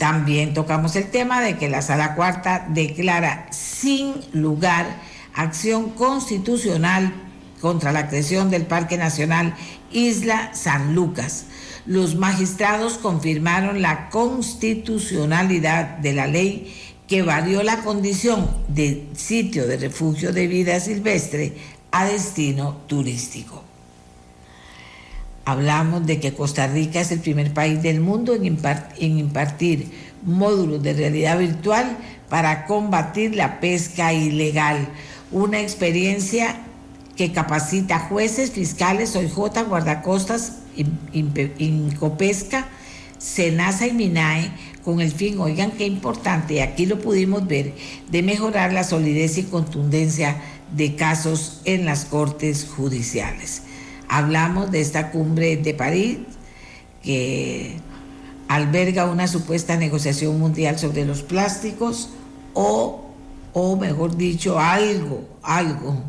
También tocamos el tema de que la Sala Cuarta declara sin lugar acción constitucional contra la creación del Parque Nacional Isla San Lucas. Los magistrados confirmaron la constitucionalidad de la ley que varió la condición de sitio de refugio de vida silvestre a destino turístico. Hablamos de que Costa Rica es el primer país del mundo en, impartir módulos de realidad virtual para combatir la pesca ilegal, una experiencia que capacita jueces, fiscales, OIJ, guardacostas, Incopesca, Senasa y MINAE con el fin, oigan qué importante, aquí lo pudimos ver, de mejorar la solidez y contundencia de casos en las cortes judiciales. Hablamos de esta cumbre de París que alberga una supuesta negociación mundial sobre los plásticos o, o mejor dicho, algo, algo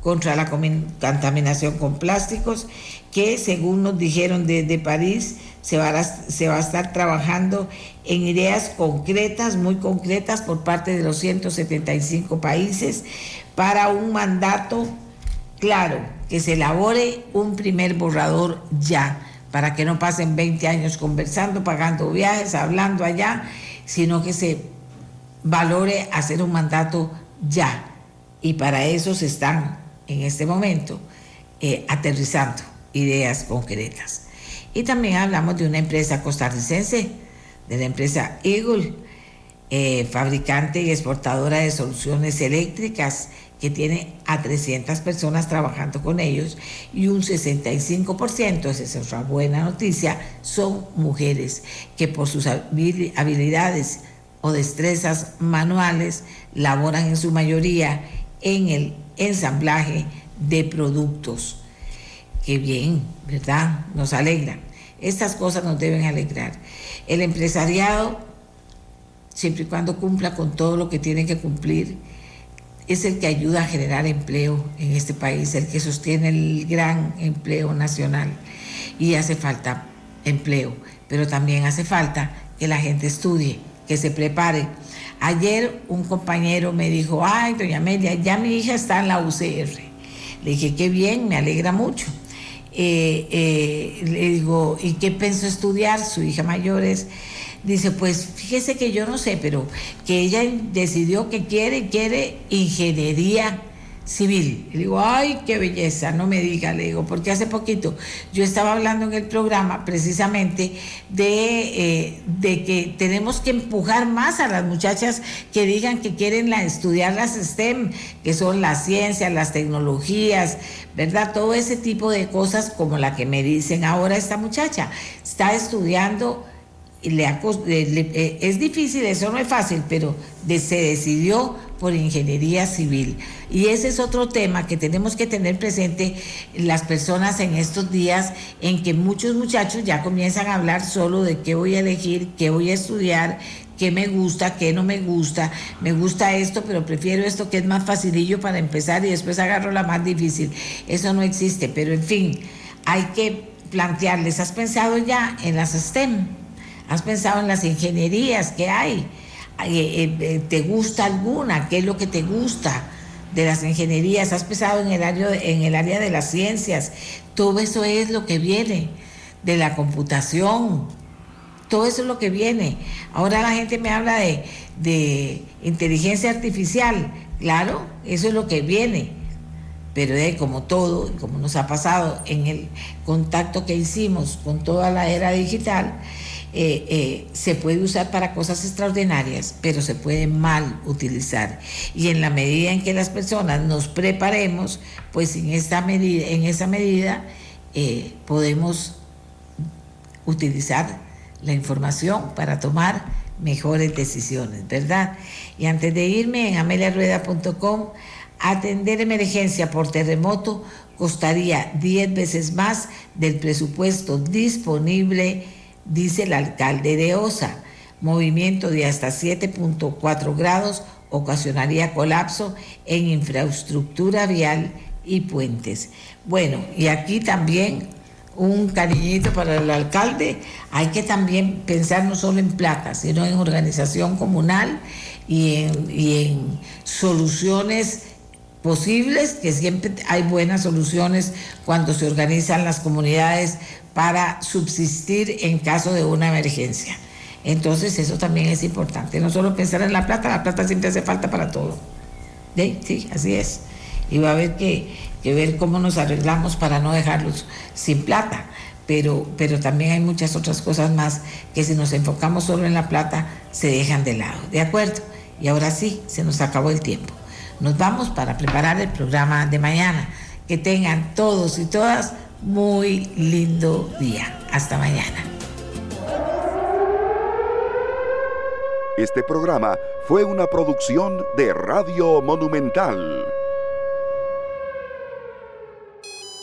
contra la contaminación con plásticos que según nos dijeron desde París, se va, a, se va a estar trabajando en ideas concretas, muy concretas por parte de los 175 países para un mandato claro, que se elabore un primer borrador ya, para que no pasen 20 años conversando, pagando viajes, hablando allá, sino que se valore hacer un mandato ya. Y para eso se están en este momento eh, aterrizando ideas concretas. Y también hablamos de una empresa costarricense, de la empresa Eagle, eh, fabricante y exportadora de soluciones eléctricas que tiene a 300 personas trabajando con ellos y un 65%, esa es otra buena noticia, son mujeres que por sus habilidades o destrezas manuales laboran en su mayoría en el ensamblaje de productos Qué bien, ¿verdad? Nos alegra. Estas cosas nos deben alegrar. El empresariado, siempre y cuando cumpla con todo lo que tiene que cumplir, es el que ayuda a generar empleo en este país, el que sostiene el gran empleo nacional. Y hace falta empleo, pero también hace falta que la gente estudie, que se prepare. Ayer un compañero me dijo, ay, doña Amelia, ya mi hija está en la UCR. Le dije, qué bien, me alegra mucho. Eh, eh, le digo, ¿y qué pensó estudiar? Su hija mayor es, dice, pues fíjese que yo no sé, pero que ella decidió que quiere, quiere ingeniería civil. Y digo, ay, qué belleza, no me diga, le digo, porque hace poquito yo estaba hablando en el programa precisamente de, eh, de que tenemos que empujar más a las muchachas que digan que quieren estudiar las STEM, que son las ciencias, las tecnologías, ¿verdad? Todo ese tipo de cosas como la que me dicen ahora esta muchacha. Está estudiando le, eh, es difícil, eso no es fácil, pero se decidió por ingeniería civil. Y ese es otro tema que tenemos que tener presente las personas en estos días en que muchos muchachos ya comienzan a hablar solo de qué voy a elegir, qué voy a estudiar, qué me gusta, qué no me gusta, me gusta esto, pero prefiero esto que es más facilillo para empezar y después agarro la más difícil. Eso no existe, pero en fin, hay que plantearles, ¿has pensado ya en las STEM? ¿Has pensado en las ingenierías que hay? Eh, eh, ¿Te gusta alguna? ¿Qué es lo que te gusta de las ingenierías? ¿Has pensado en el área, en el área de las ciencias? Todo eso es lo que viene de la computación. Todo eso es lo que viene. Ahora la gente me habla de, de inteligencia artificial. Claro, eso es lo que viene. Pero como todo, como nos ha pasado en el contacto que hicimos con toda la era digital, eh, eh, se puede usar para cosas extraordinarias, pero se puede mal utilizar. Y en la medida en que las personas nos preparemos, pues en, esta medida, en esa medida eh, podemos utilizar la información para tomar mejores decisiones, ¿verdad? Y antes de irme, en ameliarueda.com, atender emergencia por terremoto costaría 10 veces más del presupuesto disponible dice el alcalde de Osa. Movimiento de hasta 7.4 grados ocasionaría colapso en infraestructura vial y puentes. Bueno, y aquí también un cariñito para el alcalde. Hay que también pensar no solo en plata, sino en organización comunal y en, y en soluciones posibles, que siempre hay buenas soluciones cuando se organizan las comunidades para subsistir en caso de una emergencia. Entonces eso también es importante, no solo pensar en la plata, la plata siempre hace falta para todo. Sí, así es. Y va a haber que, ver cómo nos arreglamos para no dejarlos sin plata. Pero, pero también hay muchas otras cosas más que si nos enfocamos solo en la plata se dejan de lado. ¿De acuerdo? Y ahora sí, se nos acabó el tiempo. Nos vamos para preparar el programa de mañana. Que tengan todos y todas muy lindo día. Hasta mañana. Este programa fue una producción de Radio Monumental.